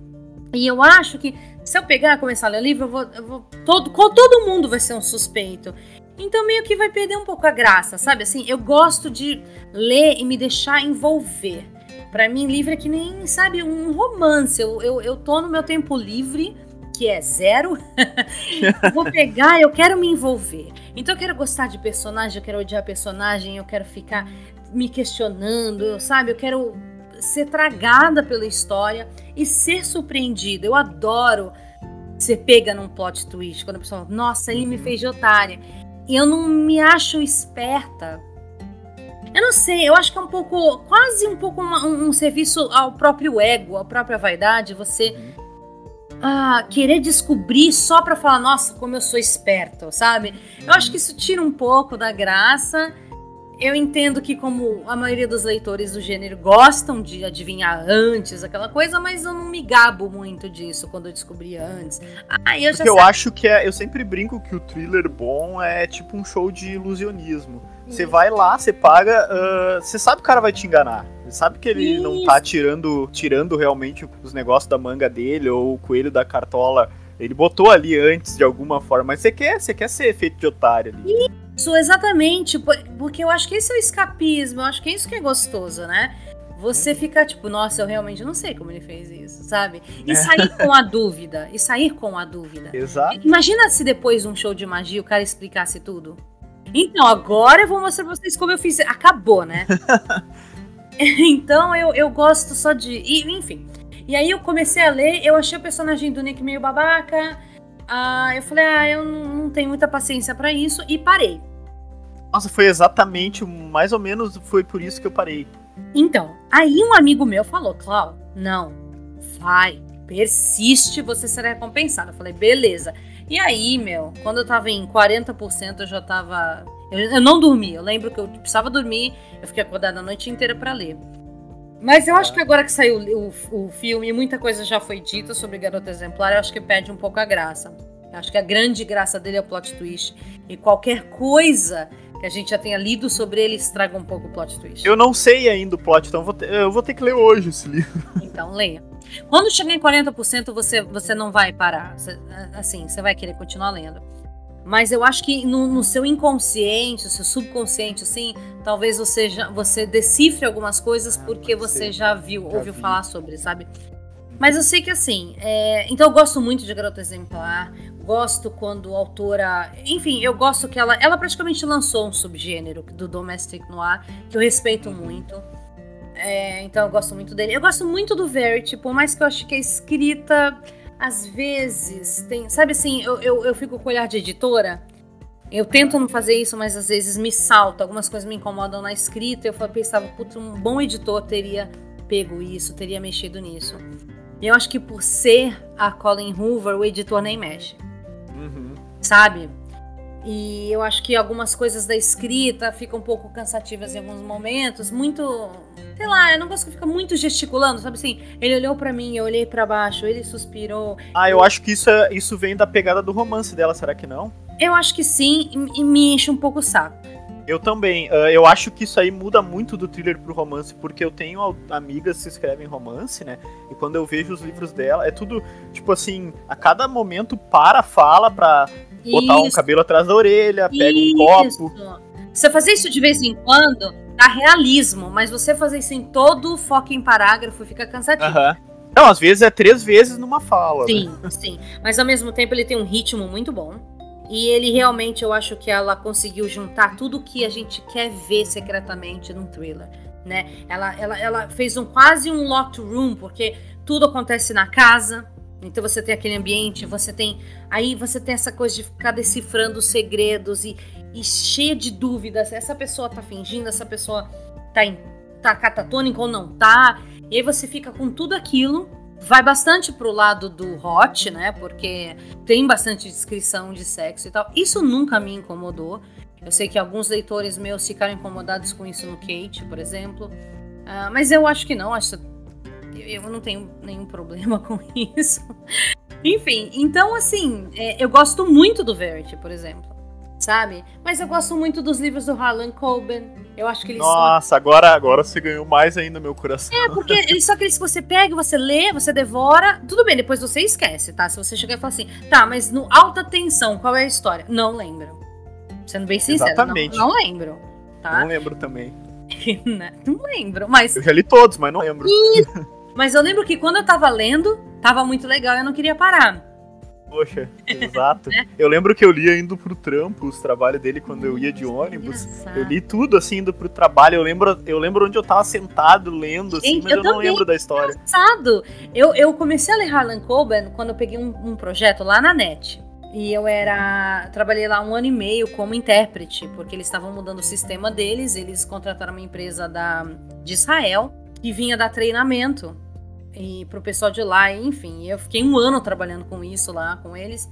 E eu acho que se eu pegar e começar a ler o livro, eu vou, eu vou todo, todo mundo vai ser um suspeito. Então meio que vai perder um pouco a graça, sabe? Assim, eu gosto de ler e me deixar envolver. Para mim, livro é que nem, sabe, um romance. Eu, eu, eu tô no meu tempo livre, que é zero. vou pegar, eu quero me envolver. Então eu quero gostar de personagem, eu quero odiar personagem, eu quero ficar me questionando, sabe? Eu quero ser tragada pela história e ser surpreendida. Eu adoro ser pega num plot twist, quando a pessoa fala, nossa, ele me uhum. fez de otária eu não me acho esperta. Eu não sei, eu acho que é um pouco, quase um pouco uma, um, um, serviço ao próprio ego, à própria vaidade, você ah, querer descobrir só para falar, nossa, como eu sou esperto, sabe? Eu acho que isso tira um pouco da graça eu entendo que, como a maioria dos leitores do gênero gostam de adivinhar antes aquela coisa, mas eu não me gabo muito disso quando eu descobri antes. Ah, eu Porque eu acho que é. Eu sempre brinco que o thriller bom é tipo um show de ilusionismo. Você vai lá, você paga, uh, você sabe que o cara vai te enganar. Você sabe que ele Isso. não tá tirando, tirando realmente os negócios da manga dele ou o coelho da cartola. Ele botou ali antes de alguma forma, mas você quer, você quer ser feito de otário ali. Isso, exatamente. Porque eu acho que esse é o escapismo, eu acho que é isso que é gostoso, né? Você fica tipo, nossa, eu realmente não sei como ele fez isso, sabe? E é. sair com a dúvida. E sair com a dúvida. Exato. Imagina se depois de um show de magia o cara explicasse tudo. Então, agora eu vou mostrar pra vocês como eu fiz. Acabou, né? então eu, eu gosto só de. E, enfim. E aí eu comecei a ler, eu achei o personagem do Nick meio babaca. Ah, eu falei, ah, eu não tenho muita paciência para isso e parei. Nossa, foi exatamente, mais ou menos foi por isso que eu parei. Então, aí um amigo meu falou, Clau, não, vai, persiste, você será recompensado. Eu falei, beleza. E aí, meu, quando eu tava em 40%, eu já tava. Eu, eu não dormi. Eu lembro que eu precisava dormir, eu fiquei acordada a noite inteira para ler. Mas eu acho que agora que saiu o, o filme, muita coisa já foi dita sobre Garota Exemplar, eu acho que perde um pouco a graça. Eu acho que a grande graça dele é o plot twist. E qualquer coisa que a gente já tenha lido sobre ele estraga um pouco o plot twist. Eu não sei ainda o plot, então eu vou ter, eu vou ter que ler hoje esse livro. Então, leia. Quando chegar em 40%, você, você não vai parar. Você, assim, você vai querer continuar lendo. Mas eu acho que no, no seu inconsciente, no seu subconsciente, assim, talvez você, já, você decifre algumas coisas ah, porque você já viu, já ouviu vi. falar sobre, sabe? Mas eu sei que assim, é... então eu gosto muito de Garota Exemplar, gosto quando a autora. Enfim, eu gosto que ela. Ela praticamente lançou um subgênero do Domestic Noir, que eu respeito muito. É, então eu gosto muito dele. Eu gosto muito do Verity, por mais que eu acho que a escrita às vezes tem. Sabe assim, eu, eu, eu fico com o olhar de editora. Eu tento não fazer isso, mas às vezes me salta. Algumas coisas me incomodam na escrita. Eu pensava, puta, um bom editor teria pego isso, teria mexido nisso. E eu acho que por ser a Colin Hoover, o editor nem mexe. Uhum. Sabe? E eu acho que algumas coisas da escrita ficam um pouco cansativas em alguns momentos. Muito. Sei lá, eu não gosto que fica muito gesticulando, sabe assim? Ele olhou para mim, eu olhei para baixo, ele suspirou. Ah, eu acho que isso, é, isso vem da pegada do romance dela, será que não? Eu acho que sim, e me enche um pouco o saco. Eu também. Uh, eu acho que isso aí muda muito do thriller pro romance, porque eu tenho amigas que escrevem romance, né? E quando eu vejo os livros dela, é tudo, tipo assim, a cada momento para, fala pra botar um cabelo atrás da orelha, pega um copo. Você fazer isso de vez em quando dá realismo, mas você fazer isso em todo o fucking parágrafo fica cansativo. Não, às vezes é três vezes numa fala. Sim, né? sim. Mas ao mesmo tempo ele tem um ritmo muito bom. E ele realmente, eu acho que ela conseguiu juntar tudo que a gente quer ver secretamente num thriller. Né? Ela, ela, ela fez um quase um locked room, porque tudo acontece na casa. Então você tem aquele ambiente, você tem. Aí você tem essa coisa de ficar decifrando os segredos e, e cheia de dúvidas. Essa pessoa tá fingindo, essa pessoa tá, em, tá catatônica ou não tá. E aí você fica com tudo aquilo vai bastante pro lado do hot, né? Porque tem bastante descrição de sexo e tal. Isso nunca me incomodou. Eu sei que alguns leitores meus ficaram incomodados com isso no Kate, por exemplo. Uh, mas eu acho que não. Acho, eu não tenho nenhum problema com isso. Enfim, então assim, é, eu gosto muito do Verity, por exemplo sabe? Mas eu gosto muito dos livros do Harlan Coben. Eu acho que eles Nossa, são... agora, agora você ganhou mais ainda meu coração. É, porque eles são aqueles que você pega, você lê, você devora. Tudo bem, depois você esquece, tá? Se você chegar e falar assim, tá, mas no alta tensão, qual é a história? Não lembro. Sendo bem sincero, Exatamente. Não, não lembro. Tá? Não lembro também. Não lembro, mas. Eu já li todos, mas não lembro. mas eu lembro que quando eu tava lendo, tava muito legal e eu não queria parar. Poxa, exato. Eu lembro que eu lia indo pro trampo os trabalhos dele quando eu ia de ônibus. Engraçado. Eu li tudo assim indo pro trabalho. Eu lembro, eu lembro onde eu tava sentado lendo, assim, mas eu, eu não lembro da história. Engraçado. Eu, eu comecei a ler Harlan Coben quando eu peguei um, um projeto lá na net. E eu era. Trabalhei lá um ano e meio como intérprete, porque eles estavam mudando o sistema deles. Eles contrataram uma empresa da, de Israel que vinha dar treinamento e pro pessoal de lá, enfim, eu fiquei um ano trabalhando com isso lá com eles.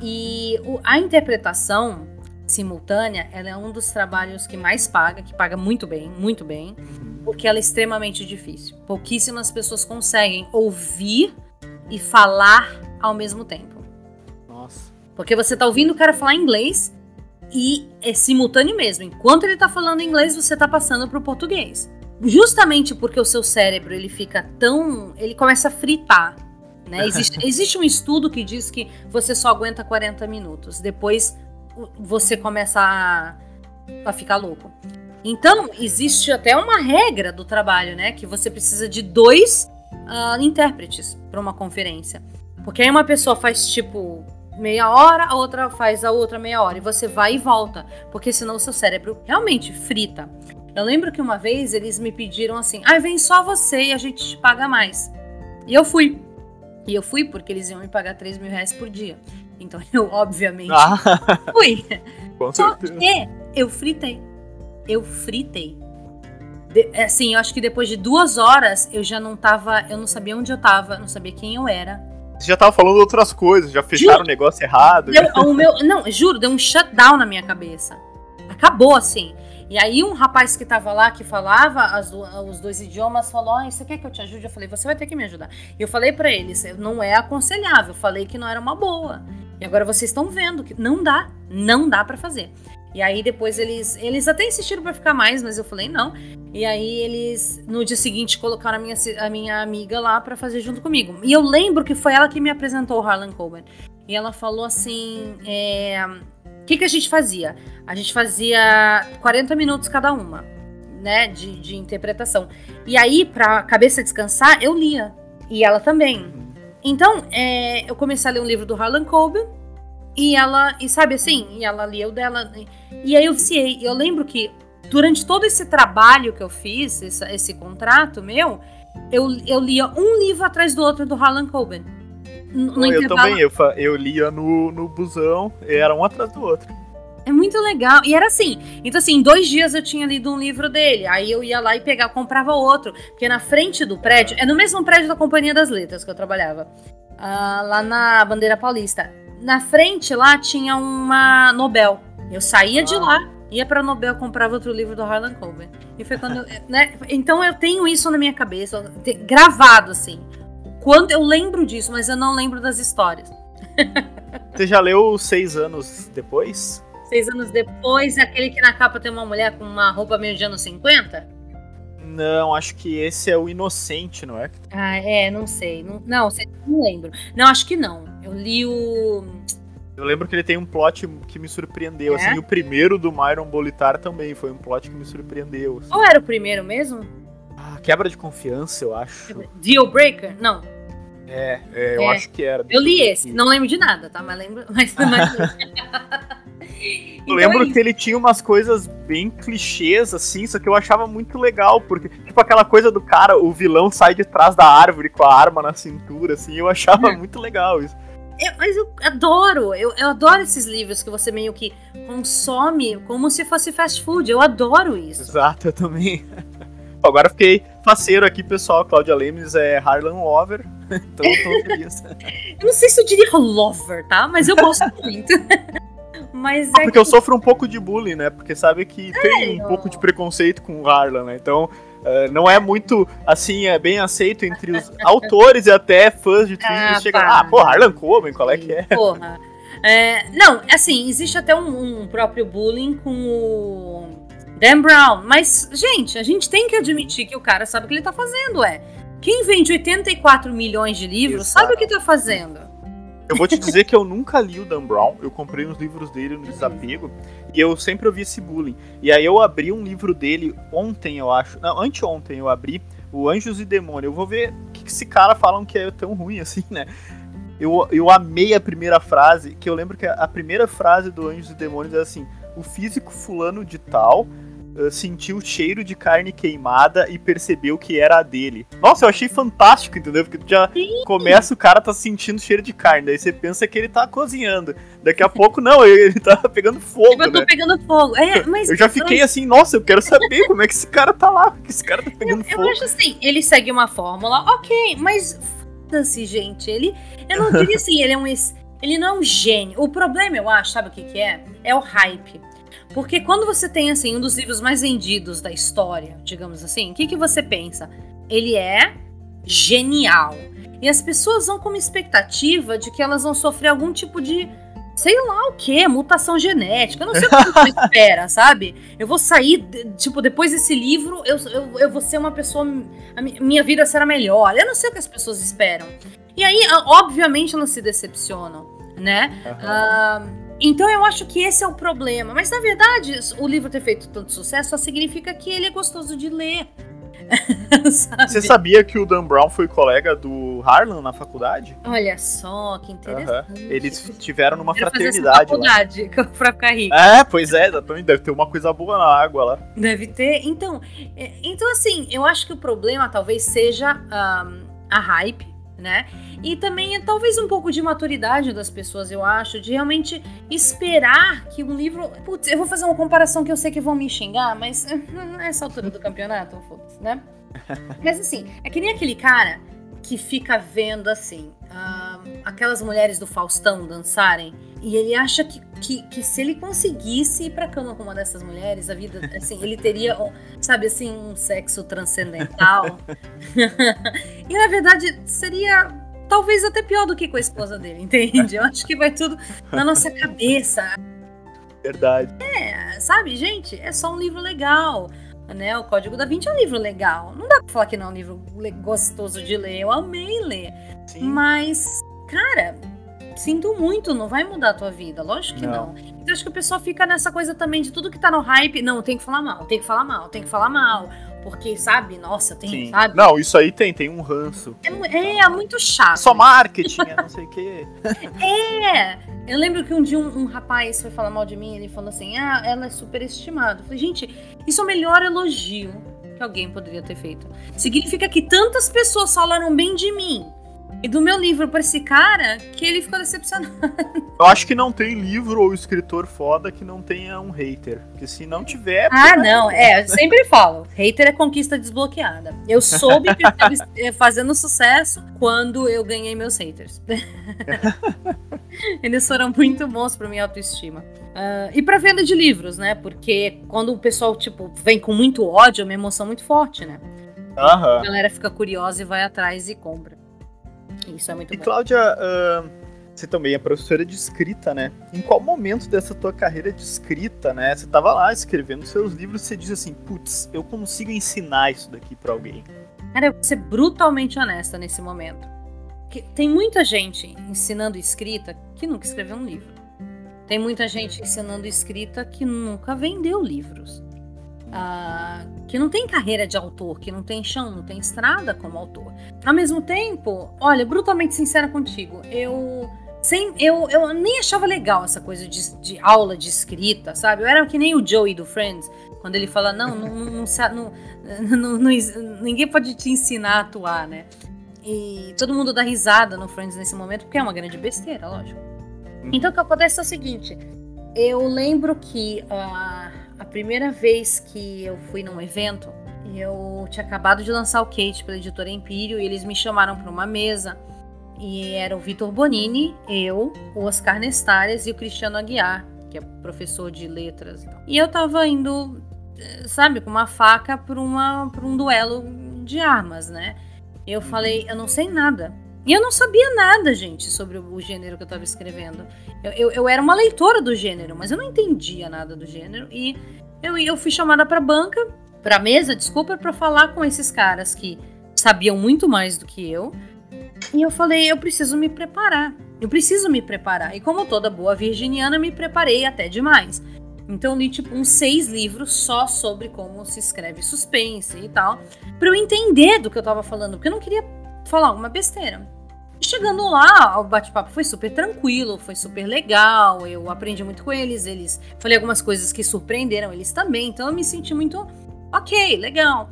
E o, a interpretação simultânea, ela é um dos trabalhos que mais paga, que paga muito bem, muito bem, porque ela é extremamente difícil. Pouquíssimas pessoas conseguem ouvir e falar ao mesmo tempo. Nossa. Porque você tá ouvindo o cara falar inglês e é simultâneo mesmo. Enquanto ele tá falando inglês, você tá passando pro português justamente porque o seu cérebro ele fica tão. ele começa a fritar. Né? Existe, existe um estudo que diz que você só aguenta 40 minutos. Depois você começa a, a ficar louco. Então, existe até uma regra do trabalho, né? Que você precisa de dois uh, intérpretes para uma conferência. Porque aí uma pessoa faz tipo meia hora, a outra faz a outra meia hora. E você vai e volta. Porque senão o seu cérebro realmente frita. Eu lembro que uma vez eles me pediram assim: ah, vem só você e a gente te paga mais. E eu fui. E eu fui porque eles iam me pagar 3 mil reais por dia. Então eu, obviamente, ah. fui. Com só que eu fritei. Eu fritei. De, assim, eu acho que depois de duas horas eu já não tava. Eu não sabia onde eu tava, não sabia quem eu era. Você já tava falando outras coisas, já fecharam o negócio errado. Deu, o meu, não, juro, deu um shutdown na minha cabeça. Acabou assim. E aí um rapaz que tava lá, que falava as, os dois idiomas, falou, ah, você quer que eu te ajude? Eu falei, você vai ter que me ajudar. E eu falei para eles, não é aconselhável, eu falei que não era uma boa. E agora vocês estão vendo que não dá, não dá para fazer. E aí depois eles, eles até insistiram para ficar mais, mas eu falei não. E aí eles no dia seguinte colocaram a minha, a minha amiga lá para fazer junto comigo. E eu lembro que foi ela que me apresentou o Harlan Coben. E ela falou assim, é, o que, que a gente fazia? A gente fazia 40 minutos cada uma, né? De, de interpretação. E aí, pra cabeça descansar, eu lia. E ela também. Então, é, eu comecei a ler um livro do Harlan Coben. E ela, e sabe assim, e ela lia o dela. E aí eu viciei. Eu lembro que durante todo esse trabalho que eu fiz, esse, esse contrato meu, eu, eu lia um livro atrás do outro do Harlan Coben. No eu também, eu, eu lia no, no busão, era um atrás do outro. É muito legal. E era assim. Então, assim, em dois dias eu tinha lido um livro dele. Aí eu ia lá e pegava, comprava outro. Porque na frente do prédio, é no mesmo prédio da Companhia das Letras que eu trabalhava. Uh, lá na Bandeira Paulista. Na frente lá tinha uma Nobel. Eu saía ah. de lá, ia pra Nobel, comprava outro livro do Harlan Coben. E foi quando. Eu, né? Então eu tenho isso na minha cabeça, gravado assim. Quando eu lembro disso, mas eu não lembro das histórias. Você já leu Seis Anos Depois? Seis anos depois, aquele que na capa tem uma mulher com uma roupa meio de anos 50? Não, acho que esse é o Inocente, não é? Ah, é, não sei. Não, não, não lembro. Não, acho que não. Eu li o. Eu lembro que ele tem um plot que me surpreendeu. É? Assim, o primeiro do Myron Bolitar também foi um plot que me surpreendeu. assim. Qual era o primeiro mesmo? Ah, quebra de confiança, eu acho. Deal Breaker? Não. É, é, eu É. acho que era. Eu li esse. Não lembro de nada, tá? Mas lembro. Mas, mas... Eu lembro que ele tinha umas coisas bem clichês, assim, só que eu achava muito legal, porque, tipo, aquela coisa do cara, o vilão sai de trás da árvore com a arma na cintura, assim, eu achava É. muito legal isso. Eu- mas eu adoro, eu, eu adoro esses livros que você meio que consome como se fosse fast food. Eu adoro isso. Exato, eu também. Agora fiquei faceiro aqui, pessoal. Cláudia Lemes é Harlan Lover, então eu tô feliz. Eu não sei se eu diria lover, tá? Mas eu gosto muito. Mas é Porque eu que- sofro um pouco de bullying, né? Porque sabe que tem um Sério? pouco de preconceito com o Harlan, né? Então, eh, não é muito, assim, é bem aceito entre os autores e até fãs de Thriller. Ah, chega, pá. ah, pô, Harlan Coben, qual é que é? Porra. É, não, assim, existe até um, um próprio bullying com o Dan Brown. Mas, gente, a gente tem que admitir que o cara sabe o que ele tá fazendo, é. Quem vende 84 milhões de livros Exato. sabe o que tá fazendo. Eu vou te dizer que eu nunca li o Dan Brown, eu comprei uns livros dele no desapego, e eu sempre ouvi esse bullying. E aí eu abri um livro dele ontem, eu acho. Não, anteontem eu abri, o Anjos e Demônio. Eu vou ver o que, que esse cara falam que é tão ruim assim, né? Eu, eu amei a primeira frase, que eu lembro que a primeira frase do Anjos e Demônios é assim: o físico fulano de tal eh, sentiu o cheiro de carne queimada e percebeu que era a dele. Nossa, eu achei fantástico, entendeu? Porque tu já começa o cara tá sentindo cheiro de carne, daí você pensa que ele tá cozinhando. Daqui a pouco não, ele tá pegando fogo, Tipo, eu tô né? pegando fogo. É, mas Eu já fiquei assim, nossa, eu quero saber como é que esse cara tá lá, porque esse cara tá pegando Eu fogo. acho assim, ele segue uma fórmula, ok, mas foda-se, gente. Ele, eu não diria assim, ele é um. Ele não é um gênio. O problema, eu acho, sabe o que, que é? É o hype. Porque quando você tem, assim, um dos livros mais vendidos da história, digamos assim, o que, que você pensa? Ele é genial. E as pessoas vão com uma expectativa de que elas vão sofrer algum tipo de. Sei lá o que, mutação genética. Eu não sei o que você espera, sabe? Eu vou sair, tipo, depois desse livro, eu, eu, eu vou ser uma pessoa. Minha vida será melhor. Eu não sei o que as pessoas esperam. E aí, obviamente, elas se decepcionam, né? Aham. Ah, então eu acho que esse é o problema. Mas na verdade, o livro ter feito tanto sucesso só significa que ele é gostoso de ler. Você sabia que o Dan Brown foi colega do Harlan na faculdade? Olha só, que interessante. Eles tiveram numa Quero fazer fraternidade lá. faculdade pra ficar rico. É, pois é, exatamente, deve ter uma coisa boa na água lá. Deve ter. Então, é, então assim, eu acho que o problema talvez seja ahm, a hype, né? E também é talvez um pouco de maturidade das pessoas, eu acho, de realmente esperar que um livro. Putz, eu vou fazer uma comparação que eu sei que vão me xingar, mas nessa altura do campeonato, foda-se, né? Mas assim, é que nem aquele cara que fica vendo assim, ah, aquelas mulheres do Faustão dançarem, e ele acha que, que, que se ele conseguisse ir pra cama com uma dessas mulheres, a vida, assim, ele teria, um, sabe assim, um sexo transcendental. e na verdade seria talvez até pior do que com a esposa dele, entende? Eu acho que vai tudo na nossa cabeça. Verdade. É, sabe, gente, é só um livro legal. Né? O Código da Vinci é um livro legal. Não dá pra falar que não é um livro gostoso de ler. Eu amei ler. Sim. Mas, cara, sinto muito, não vai mudar a tua vida. Lógico que não. Não. Então acho que o pessoal fica nessa coisa também de tudo que tá no hype. Não, tem que falar mal, tem que falar mal, tem que falar mal. Porque, sabe, nossa, tem, Sim. sabe? Não, isso aí tem, tem um ranço. É, é, é muito chato. Só marketing, é não sei o quê. É. Eu lembro que um dia um, um rapaz foi falar mal de mim, ele falou assim: ah, ela é superestimada. Eu falei, gente, isso é o melhor elogio que alguém poderia ter feito. Significa que tantas pessoas falaram bem de mim e do meu livro pra esse cara que ele ficou decepcionado. Eu acho que não tem livro ou escritor foda que não tenha um hater. Porque se não tiver. Ah, não, é, eu sempre falo, hater é conquista desbloqueada. Eu soube que eu estava fazendo sucesso quando eu ganhei meus haters. Eles foram muito bons pra minha autoestima. Ah, e pra venda de livros, né? Porque quando o pessoal, tipo, vem com muito ódio, é uma emoção muito forte, né? Aham. A galera fica curiosa e vai atrás e compra. Isso é muito E bom. Cláudia, ahn, Você também é professora de escrita, né? Em qual momento dessa tua carreira de escrita, né? Você tava lá escrevendo seus livros e você diz assim, putz, eu consigo ensinar isso daqui para alguém. Cara, eu vou ser brutalmente honesta nesse momento. Tem muita gente ensinando escrita que nunca escreveu um livro. Tem muita gente ensinando escrita que nunca vendeu livros. Uh, que não tem carreira de autor, que não tem chão, não tem estrada como autor. Ao mesmo tempo, olha, brutalmente sincera contigo, eu sem, eu, eu nem achava legal essa coisa de, de, aula de escrita, sabe? Eu era que nem o Joey do Friends, quando ele fala, não, não, não, não, ninguém pode te ensinar a atuar, né? E todo mundo dá risada no Friends nesse momento, porque é uma grande besteira, lógico. Então o que acontece é o seguinte, eu lembro que uh, a primeira vez que eu fui num evento, eu tinha acabado de lançar o Kate pela editora Empírio e eles me chamaram para uma mesa. E era o Vitor Bonini, eu, o Oscar Nestares e o Cristiano Aguiar, que é professor de letras. E eu tava indo, eh, sabe, com uma faca para um duelo de armas, né? Eu falei, eu não sei nada. E eu não sabia nada, gente, sobre o gênero que eu estava escrevendo. Eu, eu, eu, era uma leitora do gênero, mas eu não entendia nada do gênero. E eu, eu fui chamada para banca, para mesa, desculpa, para falar com esses caras que sabiam muito mais do que eu. E eu falei, eu preciso me preparar. Eu preciso me preparar. E como toda boa virginiana, me preparei até demais. Então li tipo uns seis livros só sobre como se escreve suspense e tal, para eu entender do que eu tava falando, porque eu não queria falar alguma besteira. Chegando lá, o bate-papo foi super tranquilo, foi super legal. Eu aprendi muito com eles, eles falei algumas coisas que surpreenderam eles também, então eu me senti muito ok, legal.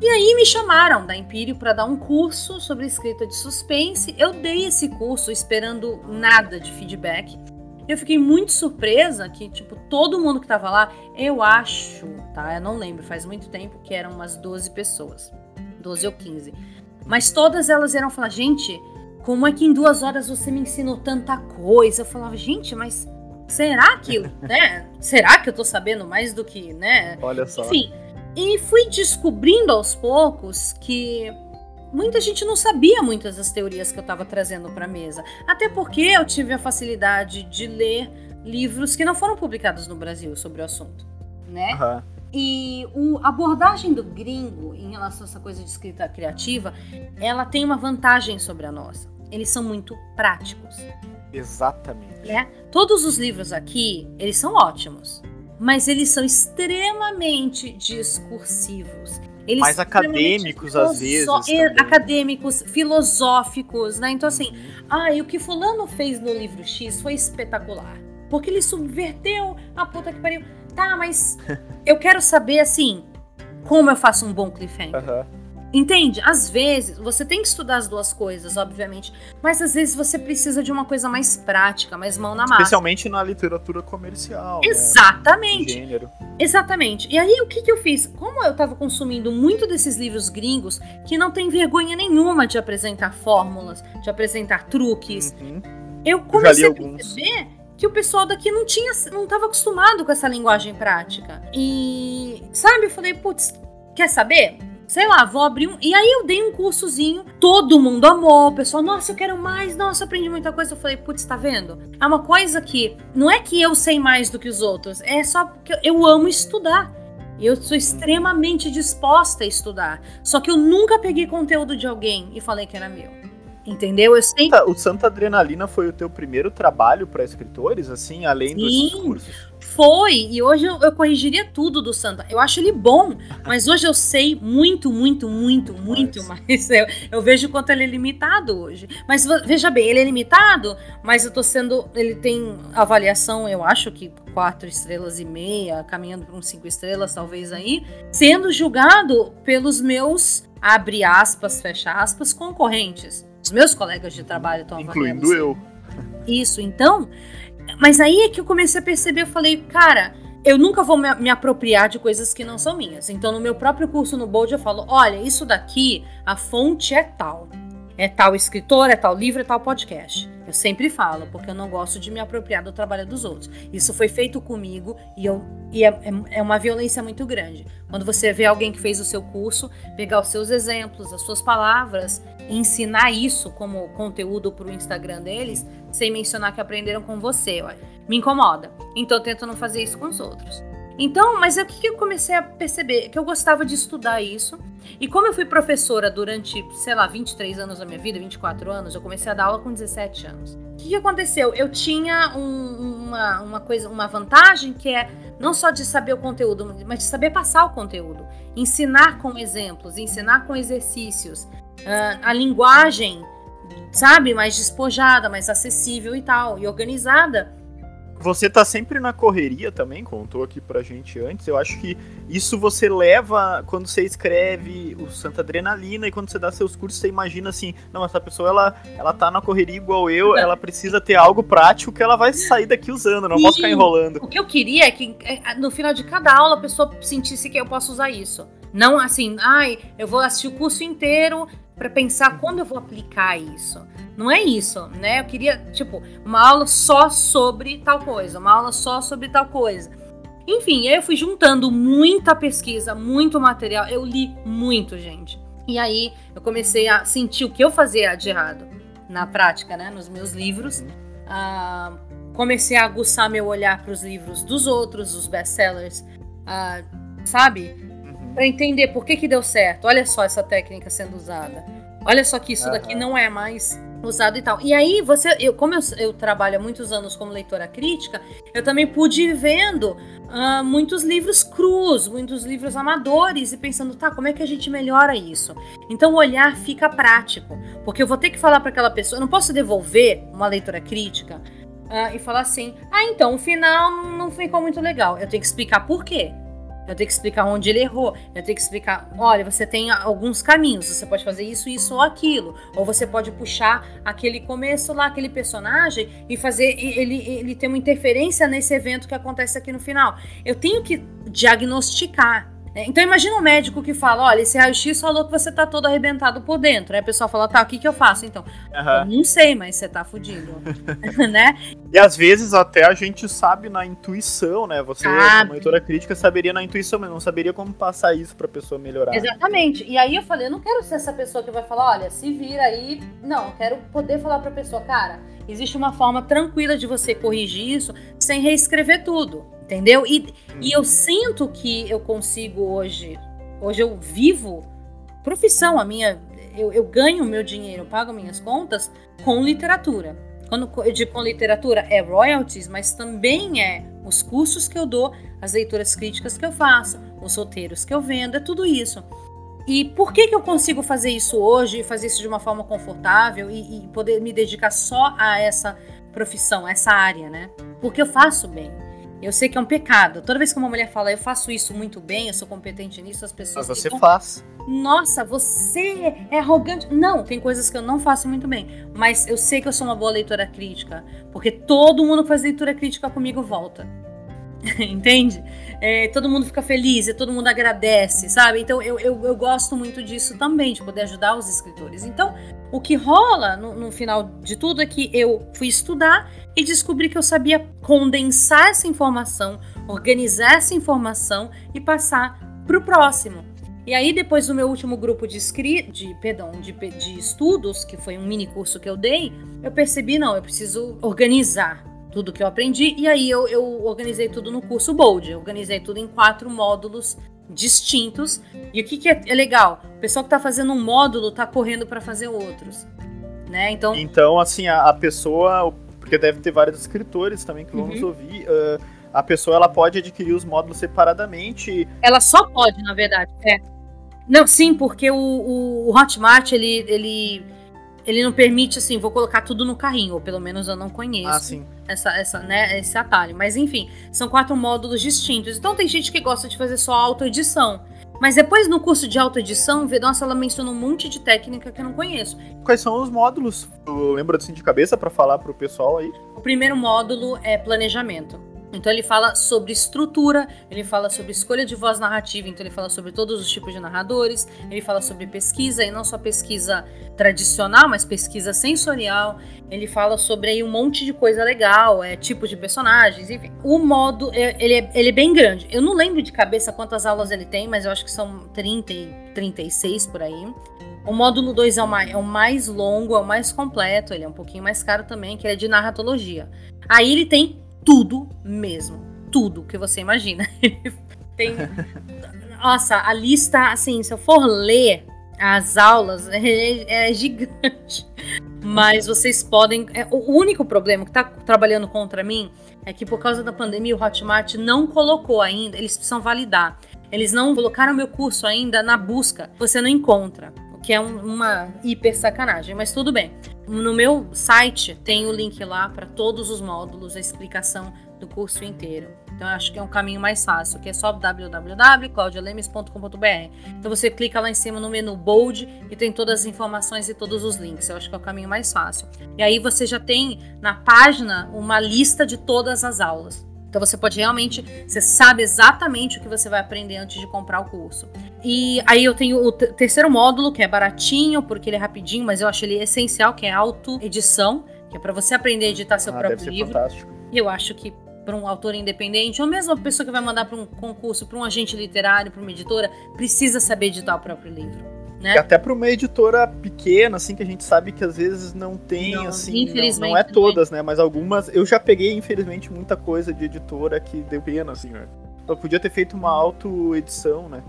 E aí me chamaram da Império para dar um curso sobre escrita de suspense. Eu dei esse curso esperando nada de feedback. Eu fiquei muito surpresa que, tipo, todo mundo que tava lá, eu acho, tá? Eu não lembro, faz muito tempo que eram umas 12 pessoas. 12 ou 15. Mas todas elas eram falar, gente, como é que em duas horas você me ensinou tanta coisa? Eu falava, gente, mas será que, né? Será que eu tô sabendo mais do que, né? Olha só. Enfim, e fui descobrindo aos poucos que muita gente não sabia muitas das teorias que eu estava trazendo para a mesa. Até porque eu tive a facilidade de ler livros que não foram publicados no Brasil sobre o assunto, né? Uhum. E o, a abordagem do gringo em relação a essa coisa de escrita criativa, ela tem uma vantagem sobre a nossa. Eles são muito práticos. Exatamente. Né? Todos os livros aqui, eles são ótimos, mas eles são extremamente discursivos. Eles mais acadêmicos às vezes. Também. Acadêmicos, filosóficos, né? Então, assim, uhum. ah, e o que Fulano fez no livro X foi espetacular. Porque ele subverteu a puta que pariu. Tá, mas eu quero saber, assim, como eu faço um bom cliffhanger. Uhum. Entende? Às vezes, você tem que estudar as duas coisas, obviamente, mas às vezes você precisa de uma coisa mais prática, mais mão na massa. Especialmente na literatura comercial. Né? Exatamente. Né? Gênero. Exatamente. E aí, o que, que eu fiz? Como eu estava consumindo muito desses livros gringos, que não tem vergonha nenhuma de apresentar fórmulas, de apresentar truques, uhum. eu comecei eu a perceber que o pessoal daqui não tinha, não estava acostumado com essa linguagem prática. E, sabe, eu falei, putz, quer saber? sei lá, vou abrir um. E aí eu dei um cursozinho, todo mundo amou, o pessoal, nossa, eu quero mais, nossa, aprendi muita coisa. Eu falei, putz, tá vendo? É uma coisa que não é que eu sei mais do que os outros, é só porque eu amo estudar. Eu sou extremamente disposta a estudar. Só que eu nunca peguei conteúdo de alguém e falei que era meu. Entendeu? Eu sei. O Santa Adrenalina foi o teu primeiro trabalho para escritores, assim, além Sim. dos cursos? Foi, e hoje eu, eu, corrigiria tudo do Santa. Eu acho ele bom, mas hoje eu sei muito, muito, muito, muito mais. Eu, eu vejo quanto ele é limitado hoje. Mas veja bem, ele é limitado, mas eu tô sendo. Ele tem avaliação, eu acho que quatro estrelas e meia, caminhando para uns cinco estrelas, talvez aí, sendo julgado pelos meus, abre aspas, fecha aspas, concorrentes. Os meus colegas de trabalho estão avaliando. Incluindo eu. Isso, então mas aí é que eu comecei a perceber, eu falei, cara, eu nunca vou me, me, apropriar de coisas que não são minhas. Então, no meu próprio curso no Bold, eu falo: olha, isso daqui, a fonte é tal. É tal escritor, é tal livro, é tal podcast. Eu sempre falo, porque eu não gosto de me apropriar do trabalho dos outros. Isso foi feito comigo e, eu, e é, é, é uma violência muito grande. Quando você vê alguém que fez o seu curso, pegar os seus exemplos, as suas palavras, ensinar isso como conteúdo para o Instagram deles, sem mencionar que aprenderam com você, me incomoda. Então eu tento não fazer isso com os outros. Então, mas é o que eu comecei a perceber? Que eu gostava de estudar isso. E como eu fui professora durante, sei lá, 23 anos da minha vida, 24 anos, eu comecei a dar aula com 17 anos. O que, aconteceu? Eu tinha um, uma, uma coisa, uma vantagem que é não só de saber o conteúdo, mas de saber passar o conteúdo. Ensinar com exemplos, ensinar com exercícios. Uh, a linguagem, sabe, mais despojada, mais acessível e tal, e organizada você tá sempre na correria também, contou aqui pra gente antes. Eu acho que isso você leva quando você escreve o Santa Adrenalina e quando você dá seus cursos, você imagina assim, não, essa pessoa ela, ela tá na correria igual eu, ela precisa ter algo prático que ela vai sair daqui usando, não posso ficar enrolando. O que eu queria é que é, no final de cada aula a pessoa sentisse que eu posso usar isso. Não assim, ai, eu vou assistir o curso inteiro para pensar quando eu vou aplicar isso. Não é isso, né? Eu queria, tipo, uma aula só sobre tal coisa, uma aula só sobre tal coisa. Enfim, aí eu fui juntando muita pesquisa, muito material. Eu li muito, gente. E aí eu comecei a sentir o que eu fazia de errado na prática, né? Nos meus livros. Ah, comecei a aguçar meu olhar para os livros dos outros, os best-sellers, ah, sabe? Para entender por que, que deu certo. Olha só essa técnica sendo usada. Olha só que isso uhum. daqui não é mais usado e tal. E aí, você, eu, como eu, eu, trabalho há muitos anos como leitora crítica, eu também pude ir vendo uh, muitos livros crus, muitos livros amadores, e pensando, tá, como é que a gente melhora isso? Então o olhar fica prático, porque eu vou ter que falar para aquela pessoa, eu não posso devolver uma leitora crítica uh, e falar assim, ah, então o final não ficou muito legal. Eu tenho que explicar por quê eu tenho que explicar onde ele errou, eu tenho que explicar, olha, você tem alguns caminhos, você pode fazer isso, isso ou aquilo, ou você pode puxar aquele começo lá, aquele personagem e fazer ele, ele ter uma interferência nesse evento que acontece aqui no final. Eu tenho que diagnosticar então imagina um médico que fala, olha, esse raio-x falou que você tá todo arrebentado por dentro. Aí a pessoa fala, tá, o que que eu faço então? Uhum. não sei, mas você tá fudido, né? E às vezes até a gente sabe na intuição, né? Você, sabe. como leitora crítica, saberia na intuição, mas não saberia como passar isso pra pessoa melhorar. Exatamente. E aí eu falei, eu não quero ser essa pessoa que vai falar, olha, se vira aí. Não, eu quero poder falar pra pessoa, cara, existe uma forma tranquila de você corrigir isso sem reescrever tudo entendeu? E, e eu sinto que eu consigo hoje, hoje eu vivo profissão, a minha, eu, eu ganho meu dinheiro, pago minhas contas com literatura. Quando eu digo com literatura, é royalties, mas também é os cursos que eu dou, as leituras críticas que eu faço, os roteiros que eu vendo, é tudo isso. E por que, que eu consigo fazer isso hoje, fazer isso de uma forma confortável e, e poder me dedicar só a essa profissão, essa área, né? Porque eu faço bem. Eu sei que é um pecado. Toda vez que uma mulher fala, eu faço isso muito bem, eu sou competente nisso, as pessoas. Mas você ficam, faz. Nossa, você é arrogante. Não, tem coisas que eu não faço muito bem. Mas eu sei que eu sou uma boa leitora crítica. Porque todo mundo que faz leitura crítica comigo volta. Entende? É, todo mundo fica feliz, e todo mundo agradece, sabe? Então eu, eu, eu, gosto muito disso também, de poder ajudar os escritores. Então, o que rola no, no final de tudo é que eu fui estudar e descobri que eu sabia condensar essa informação, organizar essa informação e passar para o próximo. E aí, depois do meu último grupo de, escri de, perdão, de, de estudos, que foi um mini curso que eu dei, eu percebi, não, eu preciso organizar tudo que eu aprendi. E aí eu, eu organizei tudo no curso Bold. Eu organizei tudo em quatro módulos distintos. E o que, que é, é legal? O pessoal que está fazendo um módulo está correndo para fazer outros. Né? Então, então, assim, a, a, pessoa, porque deve ter vários escritores também que vão uhum. nos ouvir, uh, a pessoa ela pode adquirir os módulos separadamente. Ela só pode, na verdade. É. Não, sim, porque o, o Hotmart ele, ele ele não permite assim, vou colocar tudo no carrinho, ou pelo menos eu não conheço ah. Essa, essa, né, esse atalho. Mas enfim, são quatro módulos distintos. Então tem gente que gosta de fazer só autoedição. Mas depois no curso de autoedição, nossa, ela menciona um monte de técnica que eu não conheço. Quais são os módulos? Lembra assim de cabeça para falar pro pessoal aí? O primeiro módulo é planejamento. Então ele fala sobre estrutura, ele fala sobre escolha de voz narrativa, então ele fala sobre todos os tipos de narradores, ele fala sobre pesquisa, e não só pesquisa tradicional, mas pesquisa sensorial. Ele fala sobre aí um monte de coisa legal, é tipos de personagens, enfim. O modo, é, ele é, ele é bem grande. Eu não lembro de cabeça quantas aulas ele tem, mas eu acho que são 30 e 36 por aí. O módulo 2 é, é, o mais longo, é o mais completo, ele é um pouquinho mais caro também, que é de narratologia. Aí ele tem tudo mesmo. Tudo que você imagina. Tem. Nossa, a lista, assim, se eu for ler as aulas, é, é gigante. Mas vocês podem. É, o único problema que tá trabalhando contra mim é que por causa da pandemia o Hotmart não colocou ainda, eles precisam validar. Eles não colocaram meu curso ainda na busca. Você não encontra que é um, uma hiper sacanagem, mas tudo bem. No meu site tem o link lá para todos os módulos, a explicação do curso inteiro. Então eu acho que é um caminho mais fácil, que é só www.claudialemes.com.br. Então você clica lá em cima no menu Bold e tem todas as informações e todos os links. Eu acho que é o caminho mais fácil. E aí você já tem na página uma lista de todas as aulas. Então você pode realmente, você sabe exatamente o que você vai aprender antes de comprar o curso. E aí eu tenho o terceiro módulo, que é baratinho, porque ele é rapidinho, mas eu acho ele essencial, que é auto-edição, que é para você aprender a editar seu ah, próprio livro. Fantástico. E eu acho que para um autor independente, ou mesmo a pessoa que vai mandar para um concurso, para um agente literário, para uma editora, precisa saber editar o próprio livro. Né? Até para uma editora pequena, assim, que a gente sabe que às vezes não tem, não, assim, não, não, é todas, né? Mas algumas, eu já peguei, infelizmente, muita coisa de editora que deu pena, assim, né? Então podia ter feito uma auto-edição, né?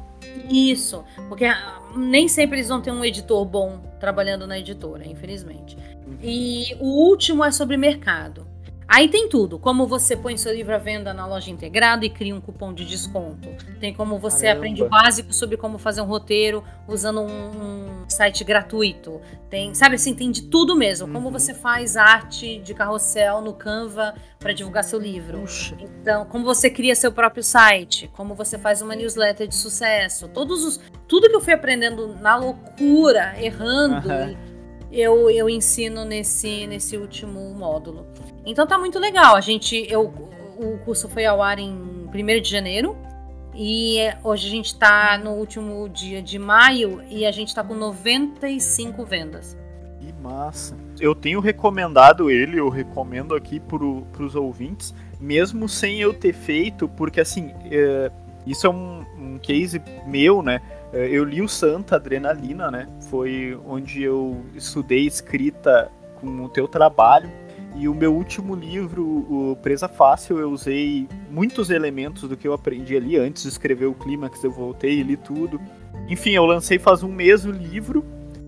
Isso, porque ah, nem sempre eles vão ter um editor bom trabalhando na editora, infelizmente. Uhum. E o último é sobre mercado. Aí tem tudo, como você põe seu livro à venda na loja integrada e cria um cupom de desconto. Tem como você Caramba. aprende o básico sobre como fazer um roteiro usando um, um site gratuito. Tem, sabe assim, tem de tudo mesmo. Uhum. Como você faz arte de carrossel no Canva para divulgar seu livro. Puxa. Então, como você cria seu próprio site, como você faz uma newsletter de sucesso. Todos os tudo que eu fui aprendendo na loucura, errando, uhum. eu, eu ensino nesse nesse último módulo. Então tá muito legal. A gente, eu, o curso foi ao ar em 1 de janeiro. E hoje a gente está no último dia de maio e a gente está com 95 vendas. Que massa. Eu tenho recomendado ele, eu recomendo aqui para os ouvintes, mesmo sem eu ter feito, porque assim, é, isso é um, um case meu, né? É, eu li o Santa Adrenalina, né? Foi onde eu estudei escrita com o teu trabalho. E o meu último livro, o Presa Fácil, eu usei muitos elementos do que eu aprendi ali. Antes de escrever o clímax, eu voltei e li tudo. Enfim, eu lancei faz um mês o livro.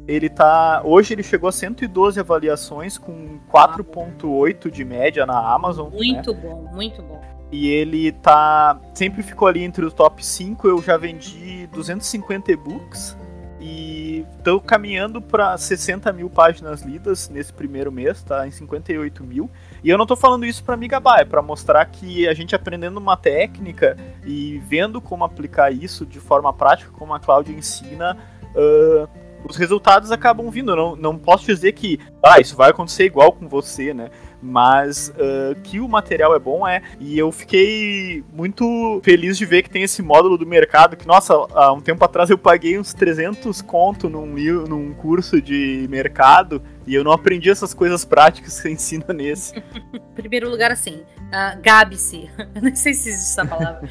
Ele tá. Hoje ele chegou a 112 avaliações, com 4,8 de média na Amazon. Né? Muito né? bom, muito bom. E ele tá. Sempre ficou ali entre os top 5. Eu já vendi 250 e-books. E estou caminhando para 60 mil páginas lidas nesse primeiro mês, tá? Em 58 mil. E eu não estou falando isso para me gabar, é para mostrar que a gente aprendendo uma técnica e vendo como aplicar isso de forma prática, como a Cláudia ensina, uh, os resultados acabam vindo. Eu não, não posso dizer que ah, isso vai acontecer igual com você, né? Mas uh, que o material é bom é. E eu fiquei muito feliz de ver que tem esse módulo do mercado que, nossa, há um tempo atrás eu paguei uns 300 conto num, num curso de mercado e eu não aprendi essas coisas práticas que você ensina nesse. Primeiro lugar, assim, uh, gabe-se. Eu não sei se existe essa palavra.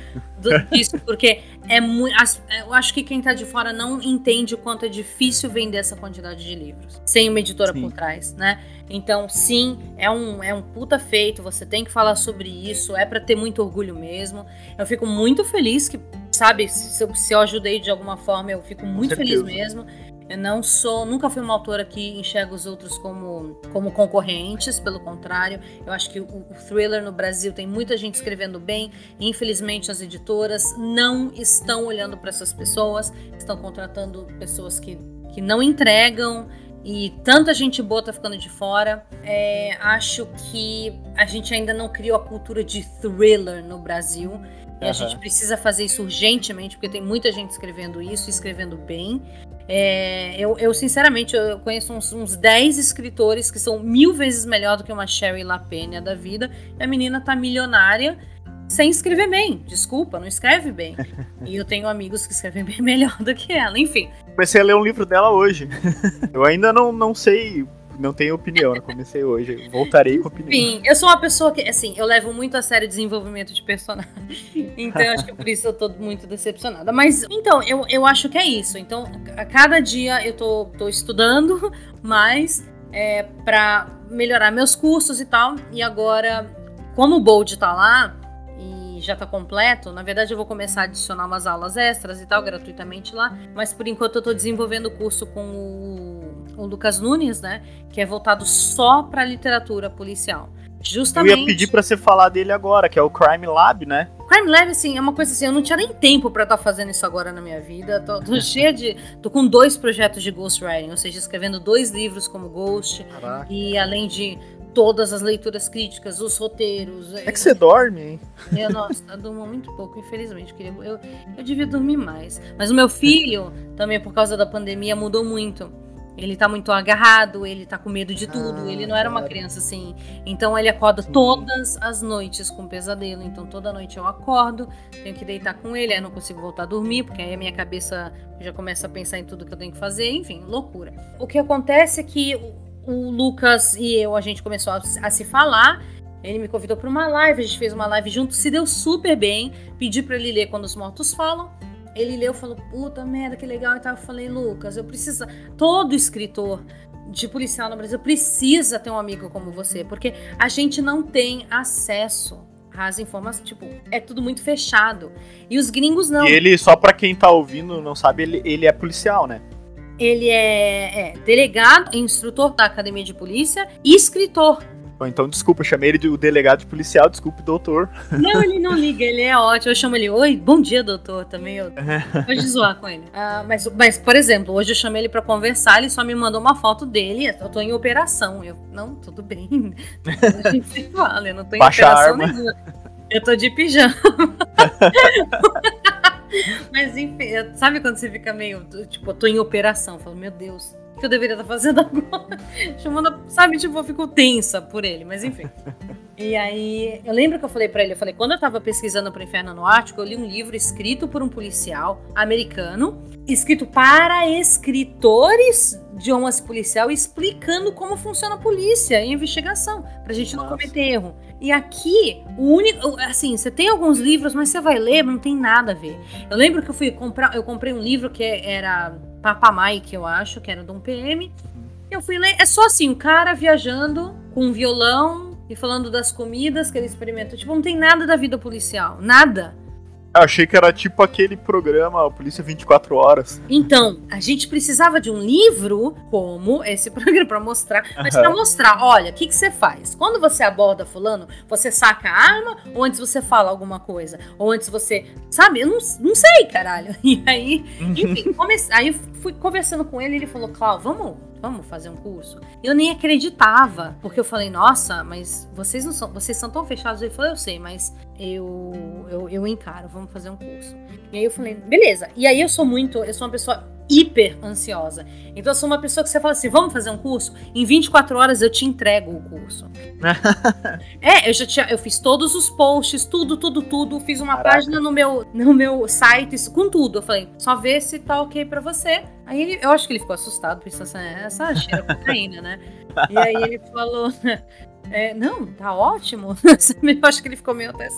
Isso, porque é muito. Eu acho que quem tá de fora não entende o quanto é difícil vender essa quantidade de livros sem uma editora sim. por trás, né? Então, sim, é um, é um puta feito, você tem que falar sobre isso, é para ter muito orgulho mesmo. Eu fico muito feliz que, sabe, se eu, se eu ajudei de alguma forma, eu fico muito feliz mesmo. Eu não sou, nunca fui uma autora que enxerga os outros como, como concorrentes, pelo contrário. Eu acho que o, o thriller no Brasil tem muita gente escrevendo bem. E, infelizmente, as editoras não estão olhando para essas pessoas, estão contratando pessoas que, que não entregam, e tanta gente boa tá ficando de fora. É, acho que a gente ainda não criou a cultura de thriller no Brasil. E uhum. a gente precisa fazer isso urgentemente, porque tem muita gente escrevendo isso, escrevendo bem. É, eu, eu, sinceramente, eu conheço uns, uns 10 escritores que são mil vezes melhor do que uma Sherry LaPena da vida. E a menina tá milionária sem escrever bem. Desculpa, não escreve bem. e eu tenho amigos que escrevem bem melhor do que ela, enfim. Comecei a ler um livro dela hoje. eu ainda não, não sei não tenho opinião, né? Comecei hoje. Voltarei com opinião. Sim, eu sou uma pessoa que, assim, eu levo muito a sério desenvolvimento de personagem. Então, acho que por isso eu tô muito decepcionada. Mas, então, eu, eu acho que é isso. Então, a cada dia eu tô, tô estudando mais é, para melhorar meus cursos e tal. E agora, como o Bold tá lá, já está completo. Na verdade, eu vou começar a adicionar umas aulas extras e tal, gratuitamente lá. Mas por enquanto eu estou desenvolvendo o curso com o, o, Lucas Nunes, né? Que é voltado só para literatura policial. Justamente. Eu ia pedir para você falar dele agora, que é o Crime Lab, né? Crime Lab, assim, é uma coisa assim, eu não tinha nem tempo para estar tá fazendo isso agora na minha vida. Tô, tô cheia de. tô com dois projetos de ghostwriting, ou seja, escrevendo dois livros como Ghost. Caraca. E além de todas as leituras críticas, os roteiros. É que você dorme, hein? Eu, nossa, eu durmo muito pouco, infelizmente. Eu, eu, eu devia dormir mais. Mas o meu filho, também por causa da pandemia, mudou muito. Ele tá muito agarrado, ele tá com medo de tudo. Ah, ele não era uma criança assim. Então ele acorda Sim. todas as noites com pesadelo. Então toda noite eu acordo, tenho que deitar com ele, aí não consigo voltar a dormir, porque aí a minha cabeça já começa a pensar em tudo que eu tenho que fazer. Enfim, loucura. O que acontece é que o Lucas e eu, a gente começou a, a se falar. Ele me convidou para uma live, a gente fez uma live junto, se deu super bem. Pedi para ele ler quando os mortos falam. Ele leu, falou: "Puta merda, que legal". E tal. Eu falei: "Lucas, eu preciso todo escritor de policial no Brasil precisa ter um amigo como você, porque a gente não tem acesso às informações, tipo, é tudo muito fechado. E os gringos não. E ele, só para quem tá ouvindo não sabe, ele, ele é policial, né? Ele é, é delegado, instrutor da academia de polícia e escritor. Então, desculpa, eu chamei ele de o delegado de policial, desculpe, doutor. Não, ele não liga, ele é ótimo. Eu chamo ele, oi, bom dia, doutor, também. Eu pode zoar com ele. Uh, mas, mas, por exemplo, hoje eu chamei ele para conversar, ele só me mandou uma foto dele, eu tô em operação. Eu, não, tudo bem. Fala, eu não tô em Baixa operação nenhuma. Eu tô de pijama. Mas enfim, sabe quando você fica meio, tipo, eu tô em operação, eu falo, meu Deus, que eu deveria estar fazendo agora? Chamando, sabe, tipo, eu fico tensa por ele, mas enfim. E aí, eu lembro que eu falei para ele, eu falei, quando eu tava pesquisando pro Inferno no Ártico, eu li um livro escrito por um policial americano, escrito para escritores de uma policial, explicando como funciona a polícia e a investigação, pra gente não Nossa. cometer erro. E aqui, o único. Assim, você tem alguns livros, mas você vai ler, não tem nada a ver. Eu lembro que eu fui comprar. Eu comprei um livro que era Papa Mike, eu acho, que era de um PM. Eu fui ler. É só assim, o um cara viajando com um violão e falando das comidas que ele experimenta. Tipo, não tem nada da vida policial. Nada. Eu achei que era tipo aquele programa Polícia 24 Horas. Então, a gente precisava de um livro como esse programa para mostrar. Mas para mostrar, olha, o que, que você faz? Quando você aborda fulano, você saca a arma ou antes você fala alguma coisa? Ou antes você. Sabe? Eu não, não sei, caralho. E aí, enfim, comecei, aí fui conversando com ele ele falou, Cláudio, vamos vamos fazer um curso? Eu nem acreditava, porque eu falei, nossa, mas vocês não são, vocês são tão fechados. Ele falou, eu sei, mas eu, eu, eu encaro, vamos fazer um curso. E aí eu falei, beleza. E aí eu sou muito, eu sou uma pessoa hiper ansiosa. Então eu sou uma pessoa que você fala assim, vamos fazer um curso? Em 24 horas eu te entrego o curso. é, eu já tinha, eu fiz todos os posts, tudo, tudo, tudo, fiz uma Caraca. página no meu, no meu site, isso, com tudo. Eu falei, só vê se tá ok para você. Aí ele, eu acho que ele ficou assustado, pensando assim, é, essa cheira cocaína, né? E aí ele falou, é, não, tá ótimo. eu acho que ele ficou meio até,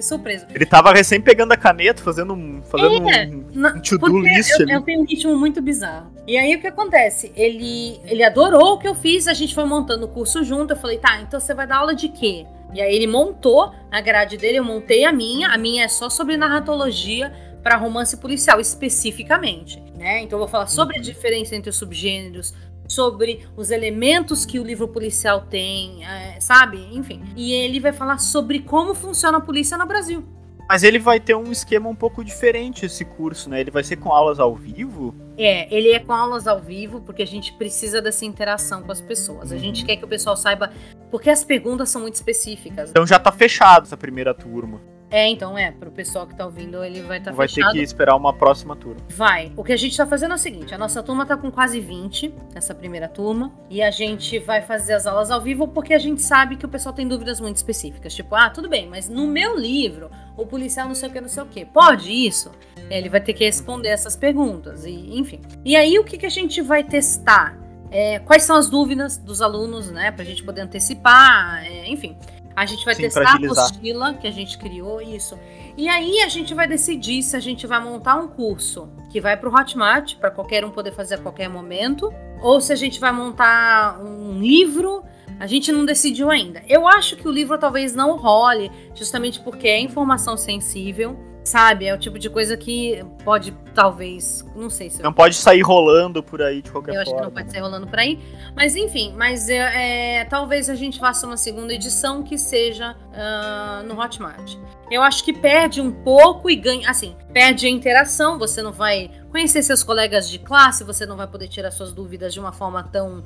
surpreso. Ele tava recém pegando a caneta, fazendo um, fazendo é, um, um to-do list eu, ali. Eu tenho um ritmo muito bizarro. E aí o que acontece? Ele, ele adorou o que eu fiz, a gente foi montando o curso junto. Eu falei, tá, então você vai dar aula de quê? E aí ele montou a grade dele, eu montei a minha. A minha é só sobre narratologia para romance policial especificamente, né? Então eu vou falar sobre a diferença entre os subgêneros, sobre os elementos que o livro policial tem, é, sabe? Enfim. E ele vai falar sobre como funciona a polícia no Brasil. Mas ele vai ter um esquema um pouco diferente esse curso, né? Ele vai ser com aulas ao vivo? É, ele é com aulas ao vivo, porque a gente precisa dessa interação com as pessoas. A gente uhum. quer que o pessoal saiba, porque as perguntas são muito específicas. Então já tá fechado essa primeira turma. É, então é, pro pessoal que tá ouvindo, ele vai estar tá Vai fechado. ter que esperar uma próxima turma. Vai. O que a gente tá fazendo é o seguinte: a nossa turma tá com quase 20, essa primeira turma, e a gente vai fazer as aulas ao vivo porque a gente sabe que o pessoal tem dúvidas muito específicas. Tipo, ah, tudo bem, mas no meu livro, o policial não sei o que, não sei o que. Pode isso? Ele vai ter que responder essas perguntas, e enfim. E aí, o que, que a gente vai testar? É, quais são as dúvidas dos alunos, né? Pra gente poder antecipar, é, enfim. A gente vai Sim, testar a apostila que a gente criou, isso. E aí a gente vai decidir se a gente vai montar um curso que vai para o Hotmart, para qualquer um poder fazer a qualquer momento, ou se a gente vai montar um livro. A gente não decidiu ainda. Eu acho que o livro talvez não role, justamente porque é informação sensível, sabe? É o tipo de coisa que pode, talvez, não sei se eu Não pode sair rolando por aí de qualquer eu acho que forma. não pode sair rolando por aí. Mas enfim, mas é, é, talvez a gente faça uma segunda edição que seja ah, no Hotmart. Eu acho que perde um pouco e ganha. Assim, perde a interação. Você não vai conhecer seus colegas de classe, você não vai poder tirar suas dúvidas de uma forma tão.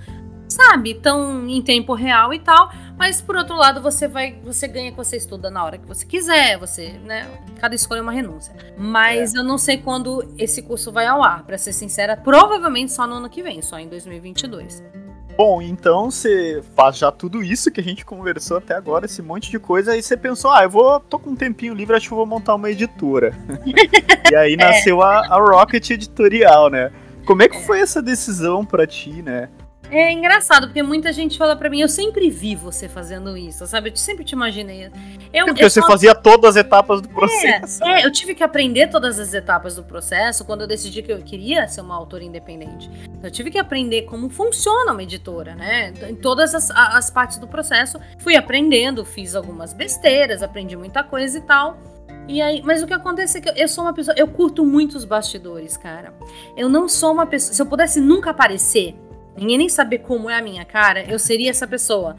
Sabe, tão em tempo real e tal, mas por outro lado você vai, você ganha que você estuda na hora que você quiser, você, né, cada escolha é uma renúncia. Mas eu não sei quando esse curso vai ao ar, pra ser sincera, provavelmente só no ano que vem, só em 2022. Bom, então você faz já tudo isso que a gente conversou até agora, esse monte de coisa, aí você pensou, ah, eu vou, tô com um tempinho livre, acho que vou montar uma editora. e aí nasceu a, a Rocket Editorial, né? Como é que foi essa decisão pra ti, né? É engraçado, porque muita gente fala pra mim, eu sempre vi você fazendo isso, sabe? Eu sempre te imaginei. Eu, Porque eu você só- fazia todas as etapas do processo. É, eu tive que aprender todas as etapas do processo quando eu decidi que eu queria ser uma autora independente. Eu tive que aprender como funciona uma editora, né? Em todas as, as partes do processo. Fui aprendendo, fiz algumas besteiras, aprendi muita coisa e tal. E aí, mas o que acontece é que eu- eu sou uma pessoa. Eu curto muito os bastidores, cara. Eu não sou uma pessoa. Se eu pudesse nunca aparecer, ninguém nem saber como é a minha cara, eu seria essa pessoa.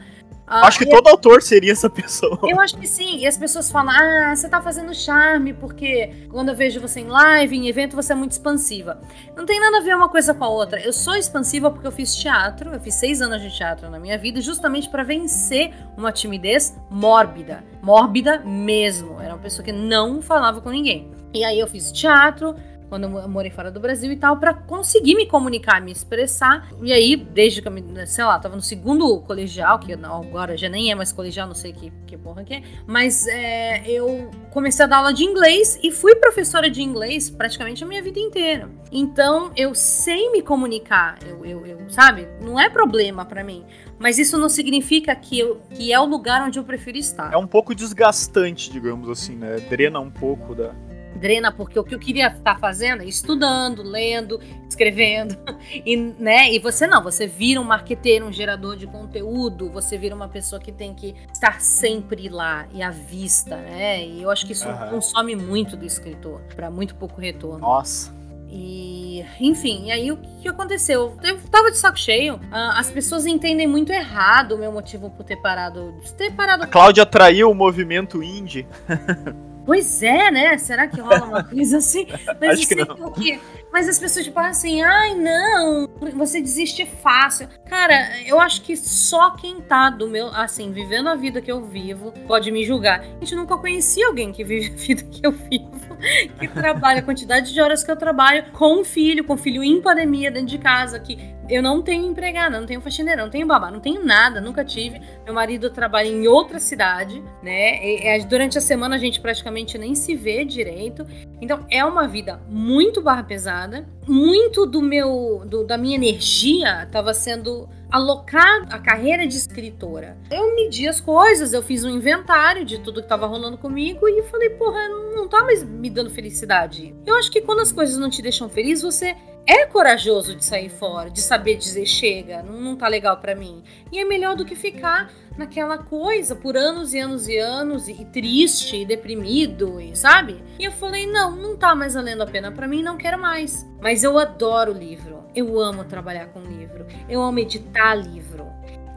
Ah, Acho que todo autor seria essa pessoa. eu acho que sim. E as pessoas falam, ah, você tá fazendo charme, porque quando eu vejo você em live, em evento, você é muito expansiva. Não tem nada a ver uma coisa com a outra. Eu sou expansiva porque eu fiz teatro, eu fiz seis anos de teatro na minha vida, justamente pra vencer uma timidez mórbida. Mórbida mesmo. Era uma pessoa que não falava com ninguém. E aí eu fiz teatro. Quando eu mo- morei fora do Brasil e tal, pra conseguir me comunicar, me expressar. E aí, desde que eu me, sei lá, tava no segundo colegial, que agora já nem é mais colegial, não sei que, que porra que é. Mas é, eu comecei a dar aula de inglês e fui professora de inglês praticamente a minha vida inteira. Então eu sei me comunicar, eu, eu, eu- sabe? Não é problema pra mim. Mas isso não significa que, eu, que é o lugar onde eu prefiro estar. É um pouco desgastante, digamos assim, né? Drena um pouco da. Drena, porque o que eu queria estar fazendo é estudando, lendo, escrevendo, e, né? E você não, você vira um marqueteiro, um gerador de conteúdo, você vira uma pessoa que tem que estar sempre lá e à vista, né? E eu acho que isso Aham. consome muito do escritor, para muito pouco retorno. Nossa. E, enfim, e aí o que aconteceu? Eu tava de saco cheio. ah, as pessoas entendem muito errado o meu motivo por ter parado. Ter parado A Cláudia traiu o movimento indie. Pois é, né? Será que rola uma coisa assim? Mas Acho que eu sei não. que- Mas as pessoas, tipo, assim, ai, não, você desiste fácil. Cara, eu acho que só quem tá do meu, assim, vivendo a vida que eu vivo, pode me julgar. A gente nunca conhecia alguém que vive a vida que eu vivo, que trabalha a quantidade de horas que eu trabalho com um filho, com um filho em pandemia dentro de casa, que eu não tenho empregada, não tenho faxineira, não tenho babá, não tenho nada, nunca tive. Meu marido trabalha em outra cidade, né? E durante a semana a gente praticamente nem se vê direito. Então é uma vida muito barra pesada. Muito do meu, do- da minha energia estava sendo alocada à carreira de escritora. Eu medi as coisas, eu fiz um inventário de tudo que estava rolando comigo e falei, porra, não tá mais me dando felicidade. Eu acho que quando as coisas não te deixam feliz, você é corajoso de sair fora, de saber dizer chega, não, não tá legal pra mim. E é melhor do que ficar naquela coisa por anos e anos e anos e, triste e deprimido, e, sabe? E eu falei, não, não tá mais valendo a pena pra mim, não quero mais. Mas eu adoro livro. Eu amo trabalhar com livro. Eu amo editar livro.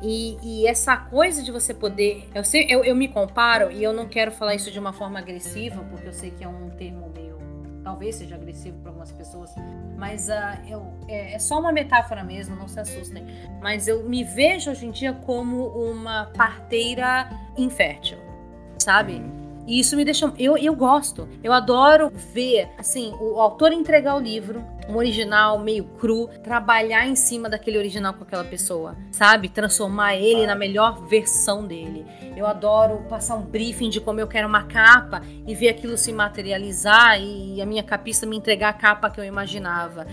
E, e essa coisa de você poder. Eu, sei, eu, eu me comparo, e eu não quero falar isso de uma forma agressiva, porque eu sei que é um termo meio. Talvez seja agressivo para algumas pessoas, mas ah, eu, é, é só uma metáfora mesmo, não se assustem. Mas eu me vejo hoje em dia como uma parteira infértil, sabe? E isso me deixa. Eu, eu gosto. Eu adoro ver, assim, o autor entregar o livro, um original meio cru, trabalhar em cima daquele original com aquela pessoa, sabe? Transformar ele na melhor versão dele. Eu adoro passar um briefing de como eu quero uma capa e ver aquilo se materializar e a minha capista me entregar a capa que eu imaginava.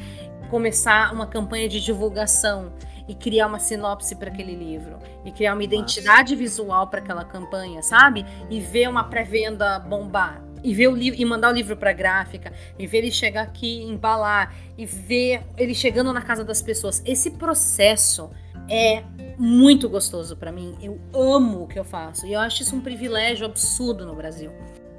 Começar uma campanha de divulgação e criar uma sinopse para aquele livro e criar uma identidade Nossa. visual para aquela campanha, sabe? E ver uma pré-venda bombar e ver o livro e mandar o livro para gráfica e ver ele chegar aqui, embalar e ver ele chegando na casa das pessoas. Esse processo é muito gostoso para mim. Eu amo o que eu faço e eu acho isso um privilégio absurdo no Brasil.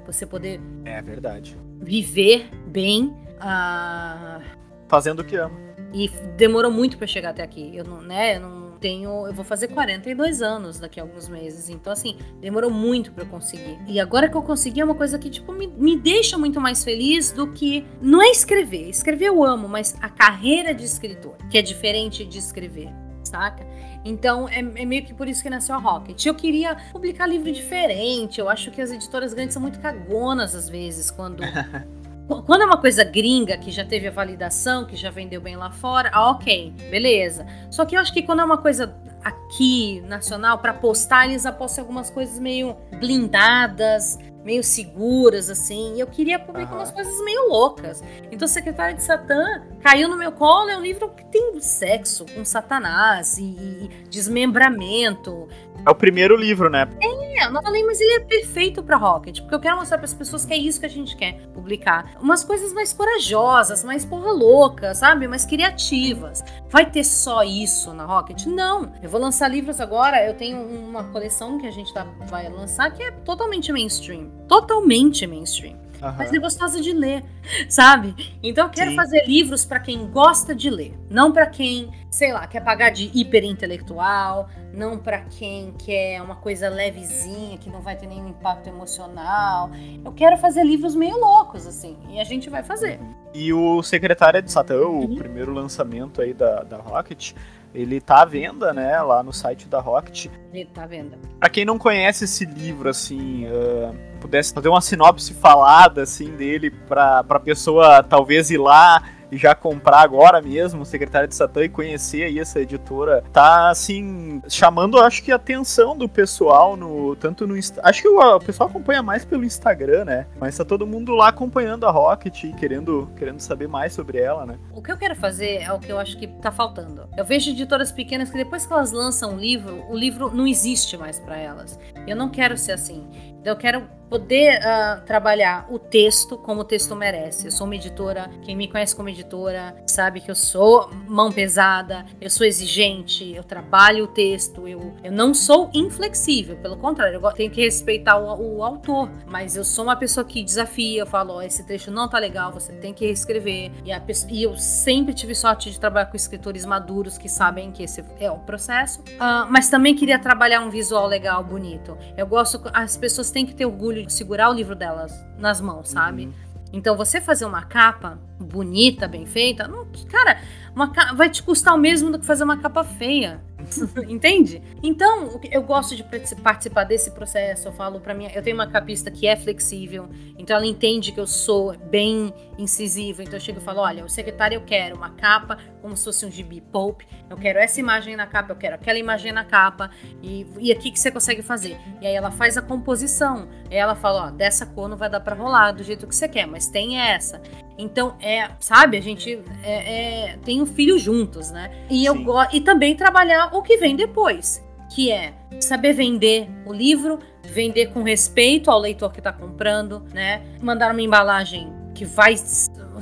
Você poder é verdade viver bem, uh... fazendo o que ama. E demorou muito para chegar até aqui. Eu não, né, eu não tenho, eu vou fazer 42 anos daqui a alguns meses. Então assim, demorou muito para eu conseguir. E agora que eu consegui é uma coisa que tipo me, me deixa muito mais feliz do que não é escrever. Escrever eu amo, mas a carreira de escritor, que é diferente de escrever, saca? Então é, é, meio que por isso que nasceu a Rocket. Eu queria publicar livro diferente. Eu acho que as editoras grandes são muito cagonas às vezes quando Quando é uma coisa gringa, que já teve a validação, que já vendeu bem lá fora, ah, ok, beleza. Só que eu acho que quando é uma coisa aqui, nacional, para postar, eles apostam algumas coisas meio blindadas, meio seguras, assim. E eu queria publicar uhum. umas coisas meio loucas. Então, Secretária de Satã caiu no meu colo. É um livro que tem sexo com Satanás e, e desmembramento. É o primeiro livro, né? É, eu não falei, mas ele é perfeito para Rocket, porque eu quero mostrar para as pessoas que é isso que a gente quer publicar. Umas coisas mais corajosas, mais porra louca, sabe? Mais criativas. Vai ter só isso na Rocket? Não. Eu vou lançar livros agora, eu tenho uma coleção que a gente tá, vai lançar que é totalmente mainstream. Totalmente mainstream. Uhum. Mas é gostosa de ler, sabe? Então eu quero Sim. fazer livros para quem gosta de ler, não para quem, sei lá, quer pagar de hiperintelectual, não para quem quer uma coisa levezinha que não vai ter nenhum impacto emocional. Eu quero fazer livros meio loucos assim, e a gente vai fazer. E o Secretária de Satã, o uhum. primeiro lançamento aí da, da Rocket, ele tá à venda, né, lá no site da Rocket. Ele tá à venda. Pra quem não conhece esse livro, assim, uh, pudesse fazer uma sinopse falada, assim, dele pra, pra pessoa talvez ir lá e já comprar agora mesmo, Secretário de Satã, e conhecer aí essa editora, tá assim, chamando, acho que a atenção do pessoal no tanto no acho que o, o, pessoal acompanha mais pelo Instagram, né? Mas tá todo mundo lá acompanhando a Rocket e querendo querendo saber mais sobre ela, né? O que eu quero fazer é o que eu acho que tá faltando. Eu vejo editoras pequenas que depois que elas lançam um livro, o livro não existe mais para elas. Eu não quero ser assim. Eu quero poder uh, trabalhar o texto como o texto merece. Eu sou uma editora, quem me conhece como editora sabe que eu sou mão pesada, eu sou exigente, eu trabalho o texto, eu, eu não sou inflexível, pelo contrário, eu tenho que respeitar o, o autor, mas eu sou uma pessoa que desafia, eu falo, oh, esse trecho não tá legal, você tem que reescrever. E, a, e eu sempre tive sorte de trabalhar com escritores maduros que sabem que esse é o processo, uh, mas também queria trabalhar um visual legal, bonito. Eu gosto, as pessoas têm que ter orgulho de segurar o livro delas nas mãos, sabe? Uhum. Então você fazer uma capa bonita, bem feita, não, cara, uma, vai te custar o mesmo do que fazer uma capa feia. Entende? Então, eu gosto de participar desse processo. Eu falo para mim, eu tenho uma capista que é flexível, então ela entende que eu sou bem incisiva. Então eu chego e falo: olha, o secretário eu quero uma capa como se fosse um gibi pulp. Eu quero essa imagem na capa, eu quero aquela imagem na capa. E, e aqui que você consegue fazer? E aí ela faz a composição. Aí ela fala: ó, dessa cor não vai dar para rolar do jeito que você quer, mas tem essa. Então, é, sabe, a gente é, é, tem um filho juntos, né? E, eu e também trabalhar o que vem depois, que é saber vender o livro, vender com respeito ao leitor que está comprando, né? Mandar uma embalagem que vai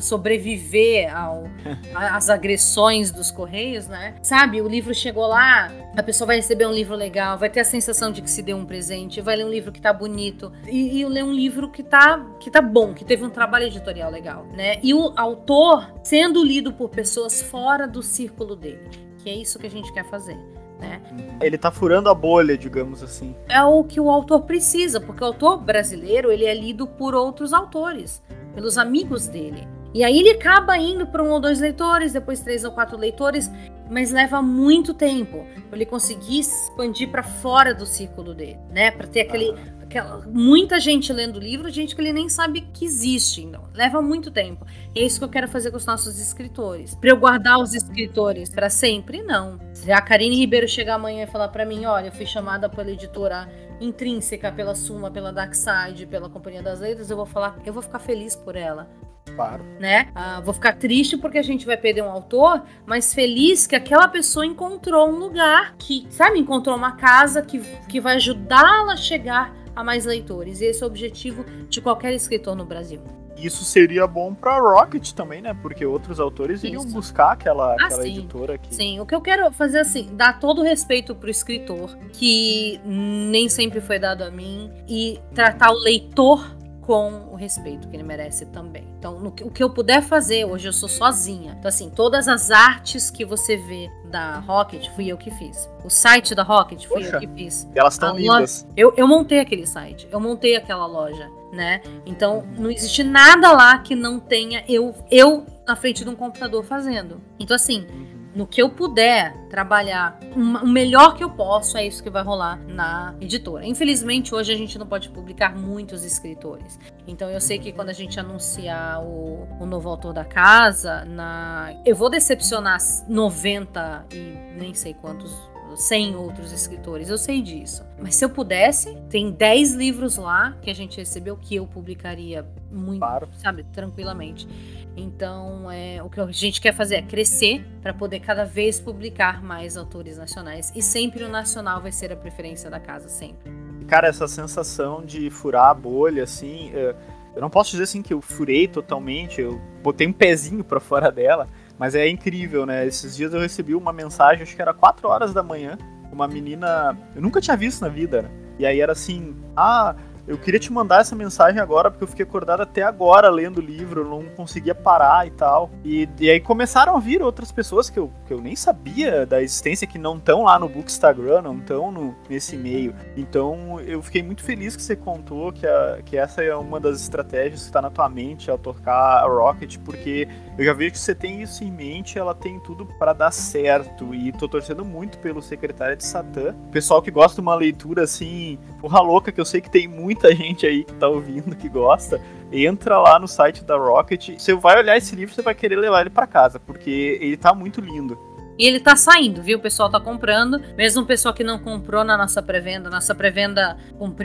sobreviver ao, às agressões dos correios, né? Sabe, o livro chegou lá, a pessoa vai receber um livro legal, vai ter a sensação de que se deu um presente, vai ler um livro que tá bonito e, e ler um livro que tá, que tá bom, que teve um trabalho editorial legal, né? E o autor sendo lido por pessoas fora do círculo dele, que é isso que a gente quer fazer. Né? Ele tá furando a bolha, digamos assim. É o que o autor precisa, porque o autor brasileiro ele é lido por outros autores, pelos amigos dele. E aí ele acaba indo para um ou dois leitores, depois três ou quatro leitores, mas leva muito tempo para ele conseguir expandir para fora do círculo dele, né? Para ter aquele, aquela, muita gente lendo o livro, gente que ele nem sabe que existe. Então, leva muito tempo. E é isso que eu quero fazer com os nossos escritores. Para eu guardar os escritores para sempre? Não. Se a Karine Ribeiro chegar amanhã e falar para mim, olha, eu fui chamada pela editora intrínseca, pela Suma, pela Darkside, pela Companhia das Letras, eu vou falar, eu vou ficar feliz por ela. Claro. Né? Ah, vou ficar triste porque a gente vai perder um autor, mas feliz que aquela pessoa encontrou um lugar que, sabe, encontrou uma casa que, que vai ajudá-la a chegar a mais leitores. E esse é o objetivo de qualquer escritor no Brasil. Isso seria bom para Rocket também, né? Porque outros autores iriam Isso. buscar aquela, Ah, aquela sim. editora aqui. Sim, o que eu quero fazer assim, dar todo o respeito pro escritor, que nem sempre foi dado a mim, e tratar o leitor com o respeito que ele merece também. Então, no que- o que eu puder fazer, hoje eu sou sozinha. Então, assim, todas as artes que você vê da Rocket, fui eu que fiz. O site da Rocket, fui Poxa. eu que fiz. Elas estão lindas. Eu, eu montei aquele site, eu montei aquela loja, né? Então não existe nada lá que não tenha eu, eu na frente de um computador fazendo. Então, assim, no que eu puder trabalhar o melhor que eu posso, é isso que vai rolar na editora. Infelizmente, hoje a gente não pode publicar muitos escritores. Então eu sei que quando a gente anunciar o, o novo autor da casa, na eu vou decepcionar 90 e nem sei quantos 100 outros escritores, eu sei disso. Mas se eu pudesse, tem 10 livros lá que a gente recebeu que eu publicaria muito, Claro. sabe, tranquilamente. Então, é, o que a gente quer fazer é crescer para poder cada vez publicar mais autores nacionais. E sempre o nacional vai ser a preferência da casa, sempre. Cara, essa sensação de furar a bolha, assim, é, eu não posso dizer assim que eu furei totalmente, eu botei um pezinho pra fora dela, mas é incrível, né? Esses dias eu recebi uma mensagem, acho que era 4 horas da manhã, uma menina, eu nunca tinha visto na vida, né? E aí era assim, ah, eu queria te mandar essa mensagem agora porque eu fiquei acordado até agora lendo o livro, eu não conseguia parar e tal. E, e aí começaram a vir outras pessoas que eu, que eu nem sabia da existência, que não estão lá no Bookstagram, não estão nesse meio. Então eu fiquei muito feliz que você contou que, a, que essa é uma das estratégias que está na tua mente ao tocar a Rocket, porque eu já vejo que você tem isso em mente, ela tem tudo para dar certo. E tô torcendo muito pelo secretário de Satã. Pessoal que gosta de uma leitura assim, porra louca, que eu sei que tem muita gente aí que tá ouvindo que gosta. Entra lá no site da Rocket. Você vai olhar esse livro, você vai querer levar ele para casa, porque ele tá muito lindo. E ele tá saindo, viu? O pessoal tá comprando. Mesmo o pessoal que não comprou na nossa pré-venda. Nossa pré-venda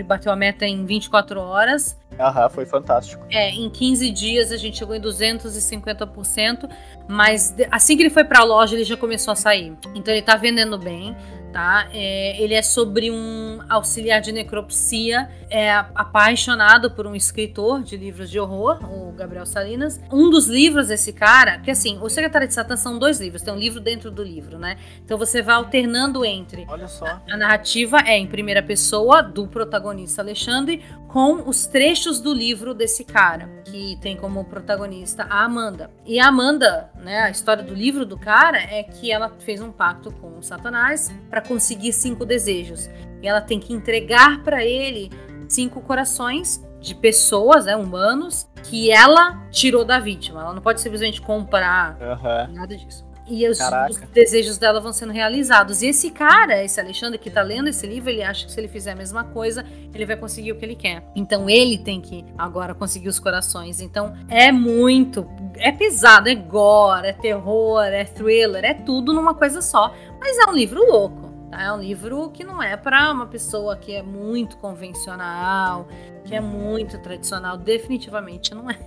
bateu a meta em 24 horas. Aham, foi fantástico. É, em 15 dias a gente chegou em 250%, mas assim que ele foi pra loja, ele já começou a sair. Então ele tá vendendo bem, tá? É, ele é sobre um auxiliar de necropsia, é a- apaixonado por um escritor de livros de horror, o Gabriel Salinas. Um dos livros desse cara, que assim, o Secretário de Satã são dois livros, tem um livro dentro do livro, né? Então você vai alternando entre Olha só. a narrativa é em primeira pessoa do protagonista Alexandre com os trechos do livro desse cara, que tem como protagonista a Amanda. E a Amanda, né, a história do livro do cara é que ela fez um pacto com o Satanás para conseguir cinco desejos. E ela tem que entregar para ele cinco corações de pessoas, né, humanos, que ela tirou da vítima. Ela não pode simplesmente comprar Aham. Nada disso. E os, os desejos dela vão sendo realizados. E esse cara, esse Alexandre que tá lendo esse livro, ele acha que se ele fizer a mesma coisa, ele vai conseguir o que ele quer. Então ele tem que agora conseguir os corações. Então é muito. É pesado, é gore, é terror, é thriller, é tudo numa coisa só. Mas é um livro louco. Tá? É um livro que não é pra uma pessoa que é muito convencional, que é muito tradicional. Definitivamente não é.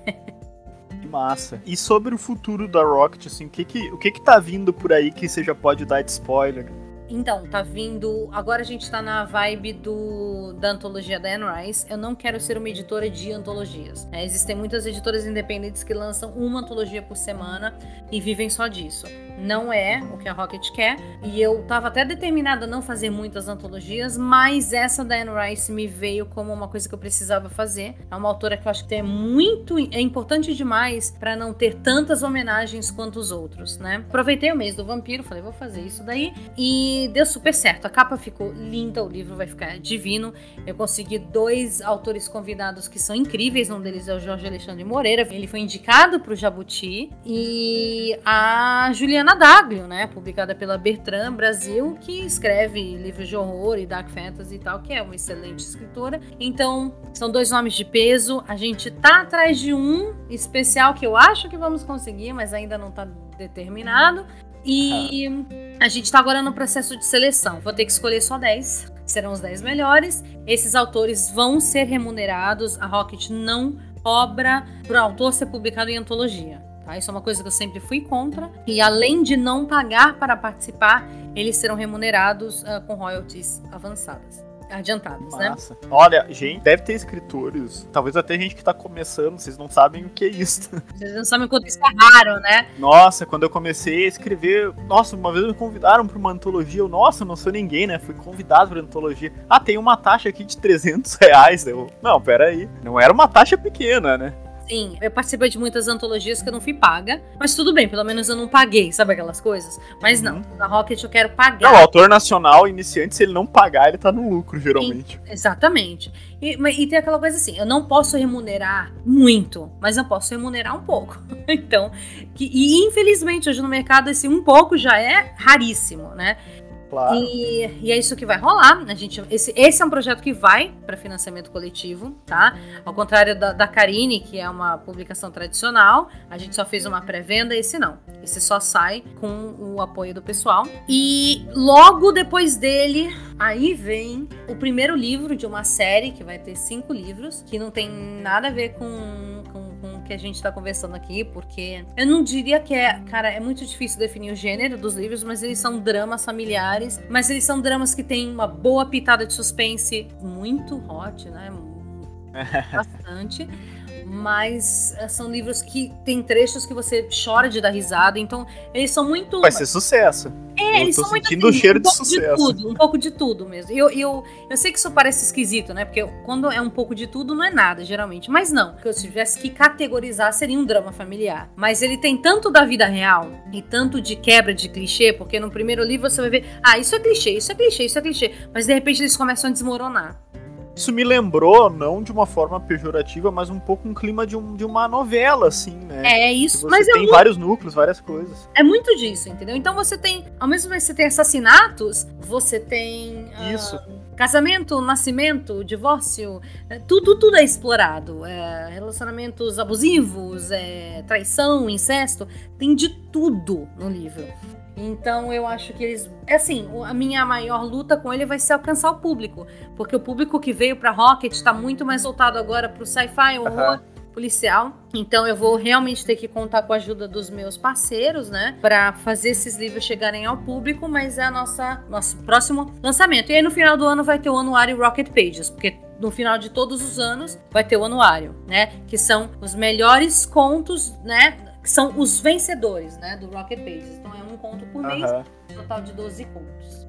Que massa. E sobre o futuro da Rocket, assim, o que que, o que que tá vindo por aí que você já pode dar de spoiler? Então, tá vindo. Agora a gente tá na vibe do da antologia da Anne Rice. Eu não quero ser uma editora de antologias. né? existem muitas editoras independentes que lançam uma antologia por semana e vivem só disso. Não é o que a Rocket quer. E eu tava até determinada a não fazer muitas antologias, mas essa da Anne Rice me veio como uma coisa que eu precisava fazer. É uma autora que eu acho que é muito. é importante demais para não ter tantas homenagens quanto os outros, né? Aproveitei o mês do vampiro, falei, vou fazer isso daí. E deu super certo. A capa ficou linda, o livro vai ficar divino. Eu consegui dois autores convidados que são incríveis. Um deles é o Jorge Alexandre Moreira. Ele foi indicado para o Jabuti. E a Juliana Mariana Daglio, né? Publicada pela Bertrand Brasil, que escreve livros de horror e dark fantasy e tal, que é uma excelente escritora. Então, são dois nomes de peso. A gente tá atrás de um especial que eu acho que vamos conseguir, mas ainda não tá determinado. E a gente tá agora no processo de seleção. Vou ter que escolher só 10. Serão os 10 melhores. Esses autores vão ser remunerados. A Rocket não cobra para o autor ser publicado em antologia. Tá? Isso é uma coisa que eu sempre fui contra. E além de não pagar para participar, eles serão remunerados uh, com royalties avançadas adiantadas, né? Massa. né? Olha, gente, deve ter escritores, talvez até gente que tá começando, vocês não sabem o que é isso. Vocês não sabem quanto isso é raro, né? Nossa, quando eu comecei a escrever, nossa, uma vez me convidaram para uma antologia, eu, nossa, não sou ninguém, né? Fui convidado para antologia. Ah, tem uma taxa aqui de 300 reais. Eu, não, pera aí, não era uma taxa pequena, né? Sim, eu participei de muitas antologias que eu não fui paga, mas tudo bem, pelo menos eu não paguei, sabe aquelas coisas? Mas não, uhum. na Rocket eu quero pagar. Não, o autor nacional iniciante, se ele não pagar, ele tá no lucro, geralmente. E, exatamente. E, e, tem aquela coisa assim, eu não posso remunerar muito, mas eu posso remunerar um pouco. então, que, e infelizmente hoje no mercado esse um pouco já é raríssimo, né? Claro. E, e, é isso que vai rolar. A gente, esse, esse é um projeto que vai para financiamento coletivo, tá? Ao contrário da, da que é uma publicação tradicional, a gente só fez uma pré-venda, esse não. Esse só sai com o apoio do pessoal. E logo depois dele, aí vem o primeiro livro de uma série que vai ter cinco livros, que não tem nada a ver com, com que a gente tá conversando aqui, porque eu não diria que é, cara, é muito difícil definir o gênero dos livros, mas eles são dramas familiares, mas eles são dramas que têm uma boa pitada de suspense, muito hot, né? Bastante mas eh, são livros que tem trechos que você chora de dar risada, então eles são muito. Vai ser sucesso. É, eu eles são muito. Assim, o cheiro um de sucesso. De tudo, um pouco de tudo mesmo. Eu, eu, eu sei que isso parece esquisito, né? Porque quando é um pouco de tudo, não é nada, geralmente. Mas não. Se eu tivesse que categorizar, seria um drama familiar. Mas ele tem tanto da vida real e tanto de quebra de clichê, porque no primeiro livro você vai ver, ah, isso é clichê, isso é clichê, isso é clichê. Mas de repente eles começam a desmoronar. Isso me lembrou, não de uma forma pejorativa, mas um pouco um clima de, um, de uma novela, assim, né? É isso, você mas é tem muito... vários núcleos, várias coisas. É muito disso, entendeu? Então você tem, ao mesmo tempo que você tem assassinatos, você tem. Uh, isso. Casamento, nascimento, divórcio, é, tudo, tudo é explorado. É, relacionamentos abusivos, é, traição, incesto, tem de tudo no livro. Então eu acho que eles. É assim, a minha maior luta com ele vai ser alcançar o público. Porque o público que veio pra Rocket está muito mais voltado agora pro sci-fi, horror. Uhum. Policial, então eu vou realmente ter que contar com a ajuda dos meus parceiros, né, para fazer esses livros chegarem ao público. Mas é a nossa nosso próximo lançamento. E aí no final do ano vai ter o anuário Rocket Pages, porque no final de todos os anos vai ter o anuário, né? Que são os melhores contos, né? Que são os vencedores, né? Do Rocket Pages. Então é um conto por mês, uhum. total de 12 contos.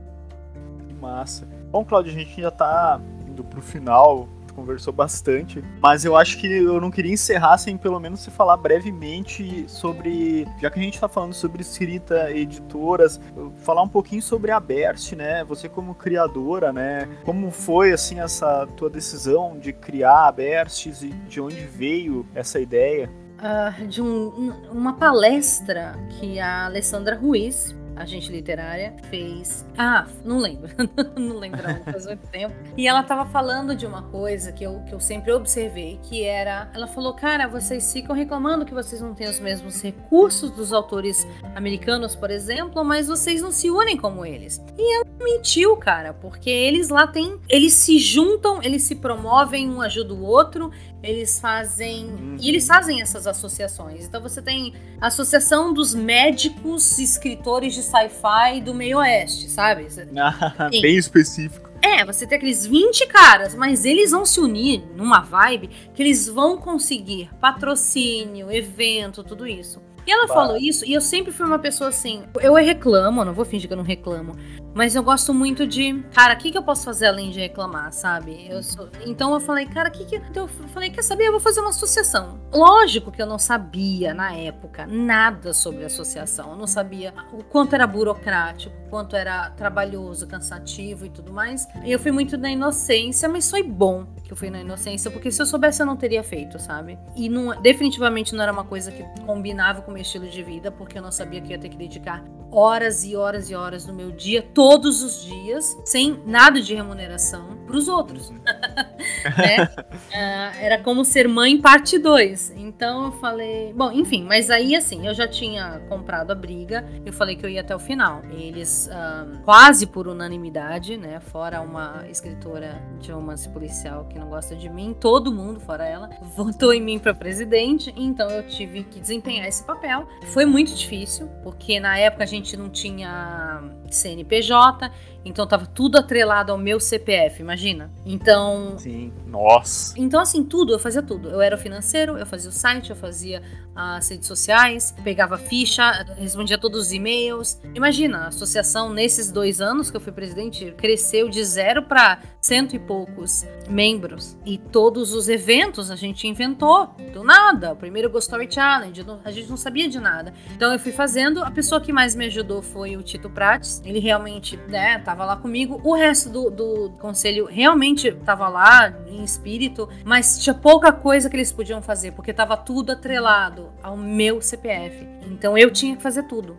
Que massa. Bom, Claudio, a gente já tá indo pro final, conversou bastante, mas eu acho que eu não queria encerrar sem pelo menos se falar brevemente sobre, já que a gente tá falando sobre escrita, editoras, falar um pouquinho sobre a Berst, né? Você como criadora, né? Como foi assim essa tua decisão de criar a Berst e de onde veio essa ideia? Uh, de um, uma palestra que a Alessandra Ruiz agente literária, fez. Ah, não lembro. não lembro, faz muito tempo. E ela tava falando de uma coisa que eu, que eu sempre observei, que era. Ela falou, cara, vocês ficam reclamando que vocês não têm os mesmos recursos dos autores americanos, por exemplo, mas vocês não se unem como eles. E ela mentiu, cara, porque eles lá têm. Eles se juntam, eles se promovem, um ajuda o outro, eles fazem. Uhum. E eles fazem essas associações. Então você tem a Associação dos Médicos Escritores de sci-fi do meio oeste, sabe? Ah, bem específico. É, você tem aqueles 20 caras, mas eles vão se unir numa vibe que eles vão conseguir patrocínio, evento, tudo isso. E ela bah. falou isso, e eu sempre fui uma pessoa assim. Eu reclamo, não vou fingir que eu não reclamo. Mas eu gosto muito de, cara, o que, que eu posso fazer além de reclamar, sabe? Eu sou... Então eu falei, cara, o que, que. Então eu falei, quer saber? Eu vou fazer uma associação. Lógico que eu não sabia, na época, nada sobre associação. Eu não sabia o quanto era burocrático, o quanto era trabalhoso, cansativo e tudo mais. E eu fui muito na inocência, mas foi bom que eu fui na inocência, porque se eu soubesse eu não teria feito, sabe? E não, definitivamente não era uma coisa que combinava com meu estilo de vida, porque eu não sabia que eu ia ter que dedicar horas e horas e horas do meu dia, todos os dias, sem nada de remuneração para os outros. né? uh, era como ser mãe parte 2. Então eu falei, bom, enfim, mas aí assim, eu já tinha comprado a briga, eu falei que eu ia até o final. Eles uh, quase por unanimidade, né, fora uma escritora de romance policial que não gosta de mim, todo mundo fora ela votou em mim para presidente, então eu tive que desempenhar esse papel. Foi muito difícil, porque na época a gente não tinha CNPJ, então tava tudo atrelado ao meu CPF, imagina. Então. Sim, nossa. Então, assim, tudo, eu fazia tudo. Eu era o financeiro, eu fazia o site, eu fazia as redes sociais, pegava ficha, respondia todos os e-mails. Imagina, a associação, nesses dois anos que eu fui presidente, cresceu de zero para cento e poucos membros. E todos os eventos a gente inventou, do nada. O primeiro Ghost Story Challenge, a gente não sabia de nada. Então eu fui fazendo. A pessoa que mais me ajudou foi o Tito Prates. Ele realmente, né, tava lá comigo. O resto do, do conselho realmente tava lá em espírito, mas tinha pouca coisa que eles podiam fazer, porque tava tudo atrelado ao meu CPF. Então eu tinha que fazer tudo.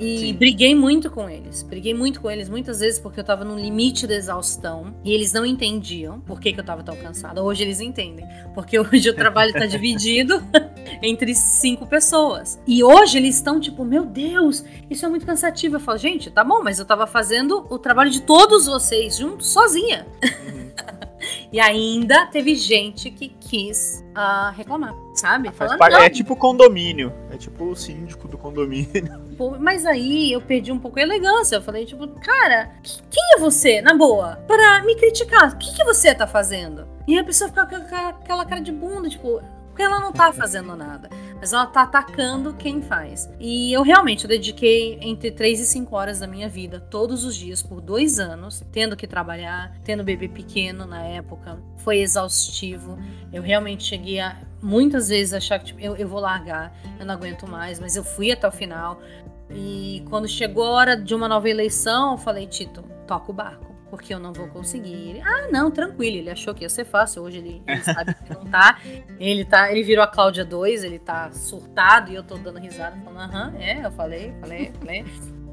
E Sim. briguei muito com eles. Briguei muito com eles muitas vezes porque eu tava no limite da exaustão. E eles não entendiam por que, que eu tava tão cansada. Hoje eles entendem. Porque hoje o trabalho tá dividido entre cinco pessoas. E hoje eles estão tipo, meu Deus, isso é muito cansativo. Eu falo, gente, tá bom, mas eu tava fazendo o trabalho de todos vocês juntos, sozinha. Uhum. e ainda teve gente que quis uh, reclamar, sabe? Falando, parte, é tipo condomínio. É tipo o síndico do condomínio. Mas aí eu perdi um pouco a elegância. Eu falei, tipo, cara, quem é você, na boa, para me criticar? O que, que você tá fazendo? E a pessoa fica com aquela cara de bunda, tipo, porque ela não tá fazendo nada, mas ela tá atacando quem faz. E eu realmente eu dediquei entre 3 e 5 horas da minha vida, todos os dias, por dois anos, tendo que trabalhar, tendo bebê pequeno na época. Foi exaustivo. Eu realmente cheguei a muitas vezes achar que tipo, eu, eu vou largar, eu não aguento mais, mas eu fui até o final. E quando chegou a hora de uma nova eleição, eu falei, Tito, toca o barco porque eu não vou conseguir. Ele, ah, não, tranquilo, ele achou que ia ser fácil, hoje ele, ele sabe que não tá. Ele tá, ele virou a Cláudia 2, ele tá surtado e eu tô dando risada, falando, aham, é, eu falei, falei, falei.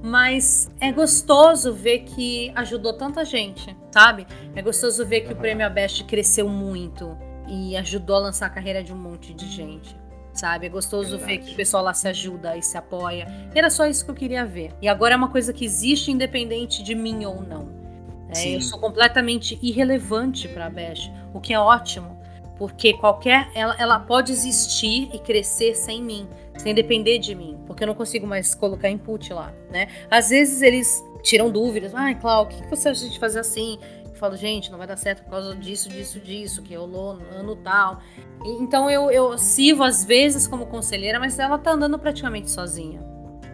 Mas é gostoso ver que ajudou tanta gente, sabe? É gostoso ver que o Prêmio Abest cresceu muito e ajudou a lançar a carreira de um monte de gente sabe? É gostoso Verdade. ver que o pessoal lá se ajuda e se apoia. Era só isso que eu queria ver. E agora é uma coisa que existe independente de mim ou não. É, eu sou completamente irrelevante para a Bash, o que é ótimo, porque qualquer ela, ela pode existir e crescer sem mim, sem depender de mim, porque eu não consigo mais colocar input lá, né? Às vezes eles tiram dúvidas, ai, ah, Cláudio, o que você acha de fazer assim? Eu falo, gente, não vai dar certo por causa disso, disso, disso, que rolou no ano tal. E, então eu, eu sirvo às vezes como conselheira, mas ela tá andando praticamente sozinha.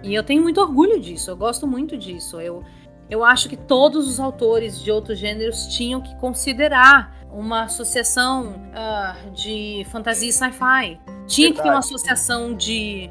E eu tenho muito orgulho disso, eu gosto muito disso. Eu, eu acho que todos os autores de outros gêneros tinham que considerar uma associação uh, de fantasia e sci-fi. Tinha Verdade. que ter uma associação de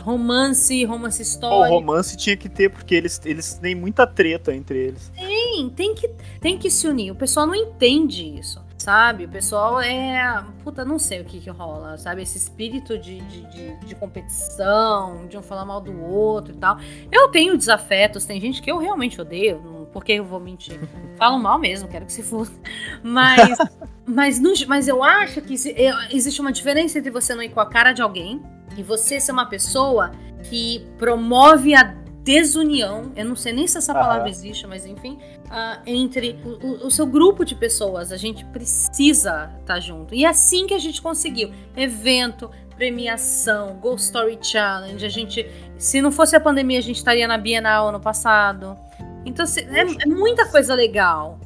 romance, romance histórico. O romance tinha que ter, porque eles, eles têm muita treta entre eles. Tem, tem que, tem que se unir. O pessoal não entende isso sabe? O pessoal é. Puta, não sei o que que rola, sabe? Esse espírito de, de, de, de, competição, de um falar mal do outro e tal. Eu tenho desafetos, tem gente que eu realmente odeio, porque eu vou mentir. Falam mal mesmo, quero que se fosse. Mas, mas, mas eu acho que existe uma diferença entre você não ir com a cara de alguém e você ser uma pessoa que promove a desunião, eu não sei nem se essa palavra existe, mas enfim, uh, entre o, o, seu grupo de pessoas. A gente precisa estar tá junto. E é assim que a gente conseguiu. Evento, premiação, Ghost Story Challenge. A gente, se não fosse a pandemia, a gente estaria na Bienal ano passado. Então, é, é muita coisa legal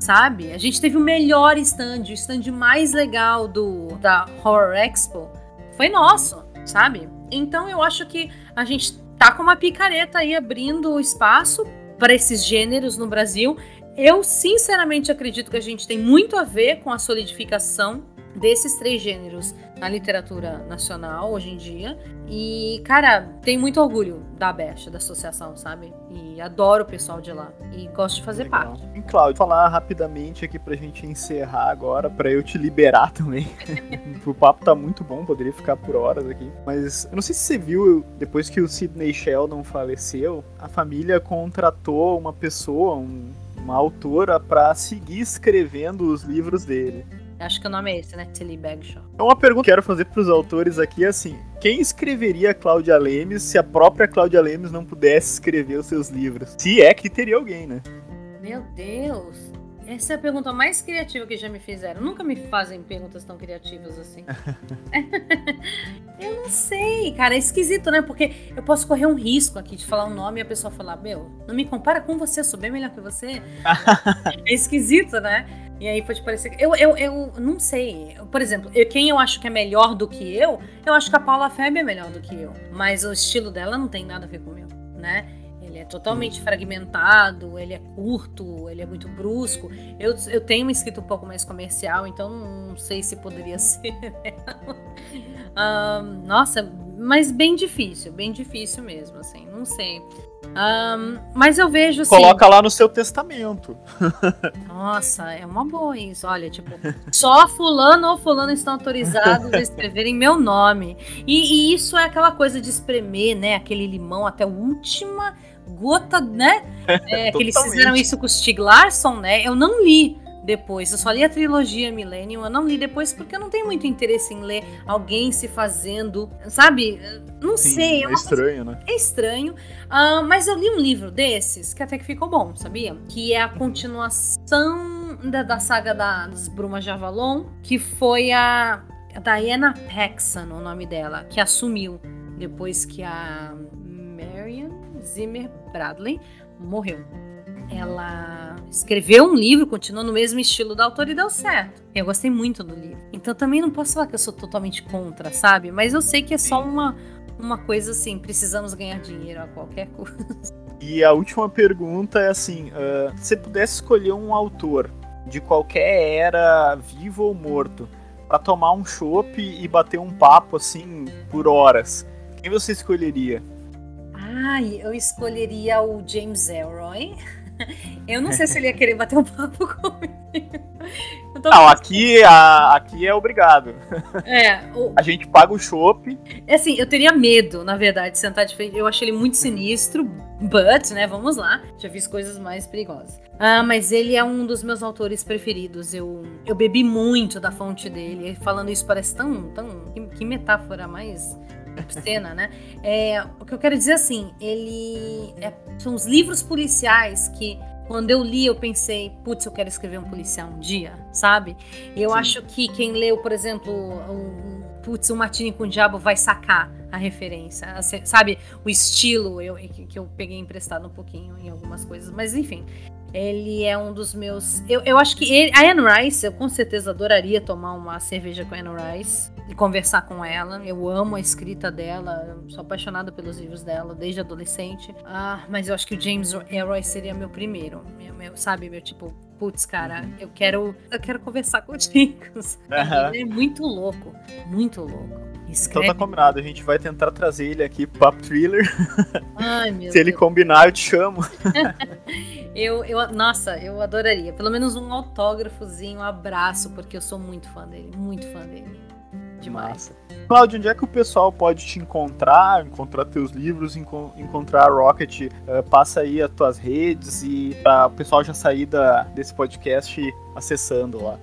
sabe? A gente teve o melhor stand, o stand mais legal do da Horror Expo foi nosso, sabe? Então eu acho que a gente tá com uma picareta aí abrindo espaço para esses gêneros no Brasil. Eu sinceramente acredito que a gente tem muito a ver com a solidificação desses três gêneros na literatura nacional hoje em dia. E, cara, tenho muito orgulho da Best, da associação, sabe? E adoro o pessoal de lá. E gosto de fazer Legal. parte. E, Cláudio, falar rapidamente aqui pra gente encerrar agora, pra eu te liberar também. o papo tá muito bom, poderia ficar por horas aqui. Mas eu não sei se você viu, depois que o Sidney Sheldon faleceu, a família contratou uma pessoa, um, uma autora, para seguir escrevendo os livros dele. Acho que o nome é esse, né? Tilly Bagshaw. É uma pergunta que eu quero fazer para os autores aqui, assim, quem escreveria Cláudia Lemes se a própria Cláudia Lemes não pudesse escrever os seus livros? Se é que teria alguém, né? Meu Deus! Essa é a pergunta mais criativa que já me fizeram. Nunca me fazem perguntas tão criativas assim. eu não sei, cara. É esquisito, né? Porque eu posso correr um risco aqui de falar um nome e a pessoa falar: Meu, não me compara com você, eu sou bem melhor que você. é esquisito, né? E aí pode parecer que. Eu, eu, eu não sei. Por exemplo, eu, quem eu acho que é melhor do que eu, eu acho que a Paula Feb é melhor do que eu. Mas o estilo dela não tem nada a ver com o meu, né? Ele é totalmente fragmentado, ele é curto, ele é muito brusco. Eu, eu tenho uma escrita um pouco mais comercial, então não sei se poderia ser. um, nossa, mas bem difícil, bem difícil mesmo, assim, não sei. Um, mas eu vejo assim. Coloca lá no seu testamento. Nossa, é uma boa isso. Olha, tipo, só fulano ou fulano estão autorizados a escreverem meu nome. E, e, isso é aquela coisa de espremer, né? Aquele limão até a última gota, né? É, que eles fizeram isso com o Stig Larsson, né? Eu não li depois. Eu só li a trilogia Millennium, eu não li depois porque eu não tenho muito interesse em ler alguém se fazendo, sabe? Não Sim, sei. É, é estranho, coisa... né? É estranho. Uh, mas eu li um livro desses que até que ficou bom, sabia? Que é a continuação da, da saga da, das Brumas de Avalon, que foi a, Diana Paxson, o nome dela, que assumiu depois que a Marion Zimmer Bradley morreu ela escreveu um livro, continuou no mesmo estilo da autora e deu certo. Eu gostei muito do livro. Então também não posso falar que eu sou totalmente contra, sabe? Mas eu sei que é só uma, uma coisa assim, precisamos ganhar dinheiro a qualquer custo. E a última pergunta é assim: uh, se pudesse escolher um autor de qualquer era, vivo ou morto, para tomar um chopp e bater um papo assim por horas, quem você escolheria? Ai, eu escolheria o James Elroy. Eu não sei se ele ia querer bater um papo comigo. Não, aqui, a, aqui é obrigado. É. O... A gente paga o chopp. É assim, eu teria medo, na verdade, de sentar de frente. Eu achei ele muito sinistro, but, né, vamos lá. Já fiz coisas mais perigosas. Ah, mas ele é um dos meus autores preferidos. Eu, eu bebi muito da fonte dele. Falando isso parece tão. tão que, que metáfora mais obscena, né? É, o que eu quero dizer assim, ele é, são os livros policiais que quando eu li eu pensei, putz, eu quero escrever um policial um dia, sabe? Eu Sim. acho que quem leu, por exemplo, um, putz, o um Martini com o Diabo vai sacar a referência, sabe? O estilo eu, que eu peguei emprestado um pouquinho em algumas coisas, mas enfim. Ele é um dos meus. Eu, eu acho que ele, a Anne Rice, eu com certeza adoraria tomar uma cerveja com a Anne Rice e conversar com ela. Eu amo a escrita dela, sou apaixonada pelos livros dela desde adolescente. Ah, mas eu acho que o James Elroy seria meu primeiro. Meu, meu, sabe, meu tipo, putz, cara, eu quero, eu quero conversar contigo. Uhum. Ele é muito louco, muito louco. Escreve. Então tá combinado, a gente vai tentar trazer ele aqui pro Papo Thriller. Ai, meu Se ele combinar, eu te chamo. eu, eu, nossa, eu adoraria. Pelo menos um autógrafozinho, um abraço, porque eu sou muito fã dele, muito fã dele. Demais. Cláudio, onde é que o pessoal pode te encontrar, encontrar teus livros, enco encontrar a Rocket? Uh, passa aí as tuas redes e para o pessoal já sair da, desse podcast acessando lá.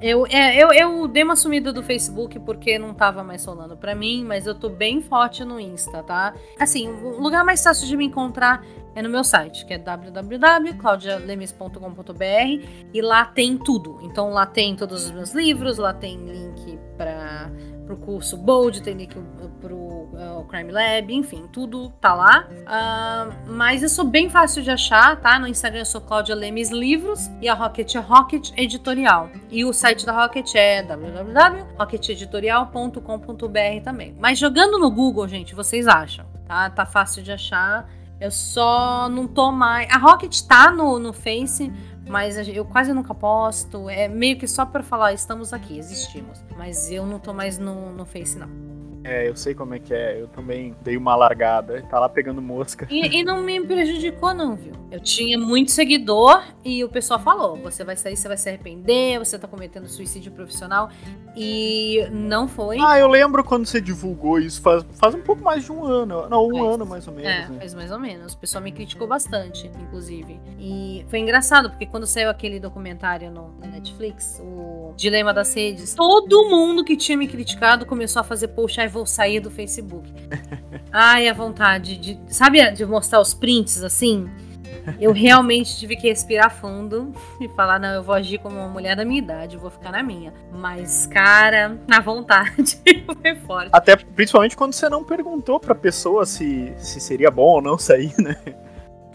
Eu, é, eu, eu dei uma sumida do Facebook porque não tava mais rolando para mim, mas eu tô bem forte no Insta, tá? Assim, o lugar mais fácil de me encontrar é no meu site, que é www.claudialemes.com.br e lá tem tudo. Então lá tem todos os meus livros, lá tem link para pro curso Bold, tem link pro uh, Crime Lab, enfim, tudo tá lá. Uh, mas eu sou bem fácil de achar, tá? No Instagram eu sou Cláudia Lemes Livros e a Rocket é Rocket Editorial. E o site da Rocket é www.rocketeditorial.com.br também. Mas jogando no Google, gente, vocês acham, tá? Tá fácil de achar. Eu só não tô mais. A Rocket tá no, no Face, mas eu quase nunca posto. É meio que só para falar, estamos aqui, existimos. Mas eu não tô mais no, no Face, não. É, eu sei como é que é. Eu também dei uma largada. Tá lá pegando mosca. E, e, não me prejudicou, não, viu? Eu tinha muito seguidor e o pessoal falou: você vai sair, você vai se arrepender, você tá cometendo suicídio profissional. E não foi. Ah, eu lembro quando você divulgou isso faz, faz um pouco mais de um ano. Não, um faz, ano mais ou menos. É, né? faz mais ou menos. O pessoal me criticou bastante, inclusive. E foi engraçado, porque quando saiu aquele documentário no, na Netflix, o Dilema das Redes, todo mundo que tinha me criticado começou a fazer post vou sair do Facebook. Ai, a vontade de. Sabe, de mostrar os prints assim? Eu realmente tive que respirar fundo e falar: não, eu vou agir como uma mulher da minha idade, eu vou ficar na minha. Mas, cara, na vontade foi forte. Até principalmente quando você não perguntou pra pessoa se, se seria bom ou não sair, né?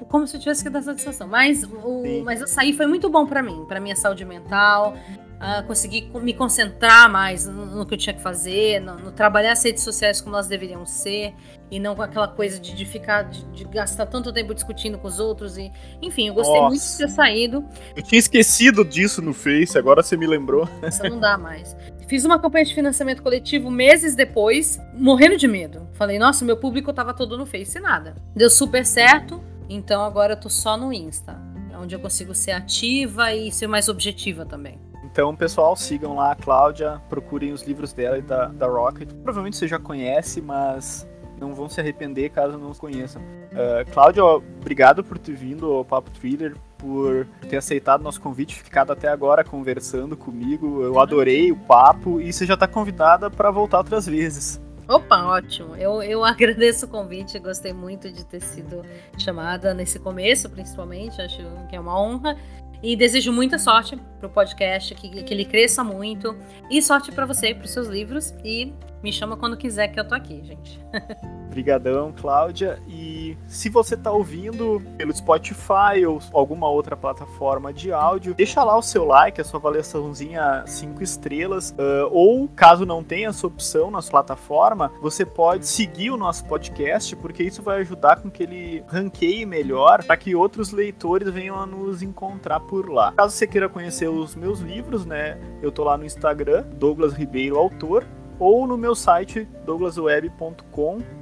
Como se eu tivesse que dar satisfação. Mas, o, mas eu sair foi muito bom para mim, para minha saúde mental uh, conseguir me concentrar mais no, no, que eu tinha que fazer, no, no, trabalhar as redes sociais como elas deveriam ser, e não com aquela coisa de, de ficar, de, de, gastar tanto tempo discutindo com os outros. e Enfim, eu gostei Nossa. muito de ter saído. Eu tinha esquecido disso no Face, agora você me lembrou. Isso não dá mais. Fiz uma campanha de financiamento coletivo meses depois, morrendo de medo. Falei, nossa, meu público tava todo no Face e nada. Deu super certo, então agora eu tô só no Insta. Onde eu consigo ser ativa e ser mais objetiva também. Então, pessoal, sigam lá a Cláudia, procurem os livros dela e da, da Rocket. Provavelmente você já conhece, mas não vão se arrepender caso não os conheçam. Uh, Cláudia, obrigado por ter vindo ao Papo Thriller, por ter aceitado nosso convite, ficado até agora conversando comigo. Eu adorei o papo e você já está convidada para voltar outras vezes. Opa, ótimo. Eu, eu agradeço o convite, gostei muito de ter sido chamada nesse começo, principalmente. Acho que é uma honra. E desejo muita sorte pro podcast, que, que ele cresça muito. E sorte para você, pros seus livros. E me chama quando quiser que eu tô aqui, gente. Obrigadão, Cláudia. E se você tá ouvindo pelo Spotify ou alguma outra plataforma de áudio, deixa lá o seu like, a sua avaliaçãozinha 5 estrelas. Uh, ou, caso não tenha essa opção na sua plataforma, você pode seguir o nosso podcast, porque isso vai ajudar com que ele ranqueie melhor para que outros leitores venham a nos encontrar por lá. Caso você queira conhecer os meus livros, né? Eu tô lá no Instagram, Douglas Ribeiro Autor ou no meu site douglasweb.com.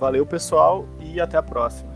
Valeu, pessoal, e até a próxima.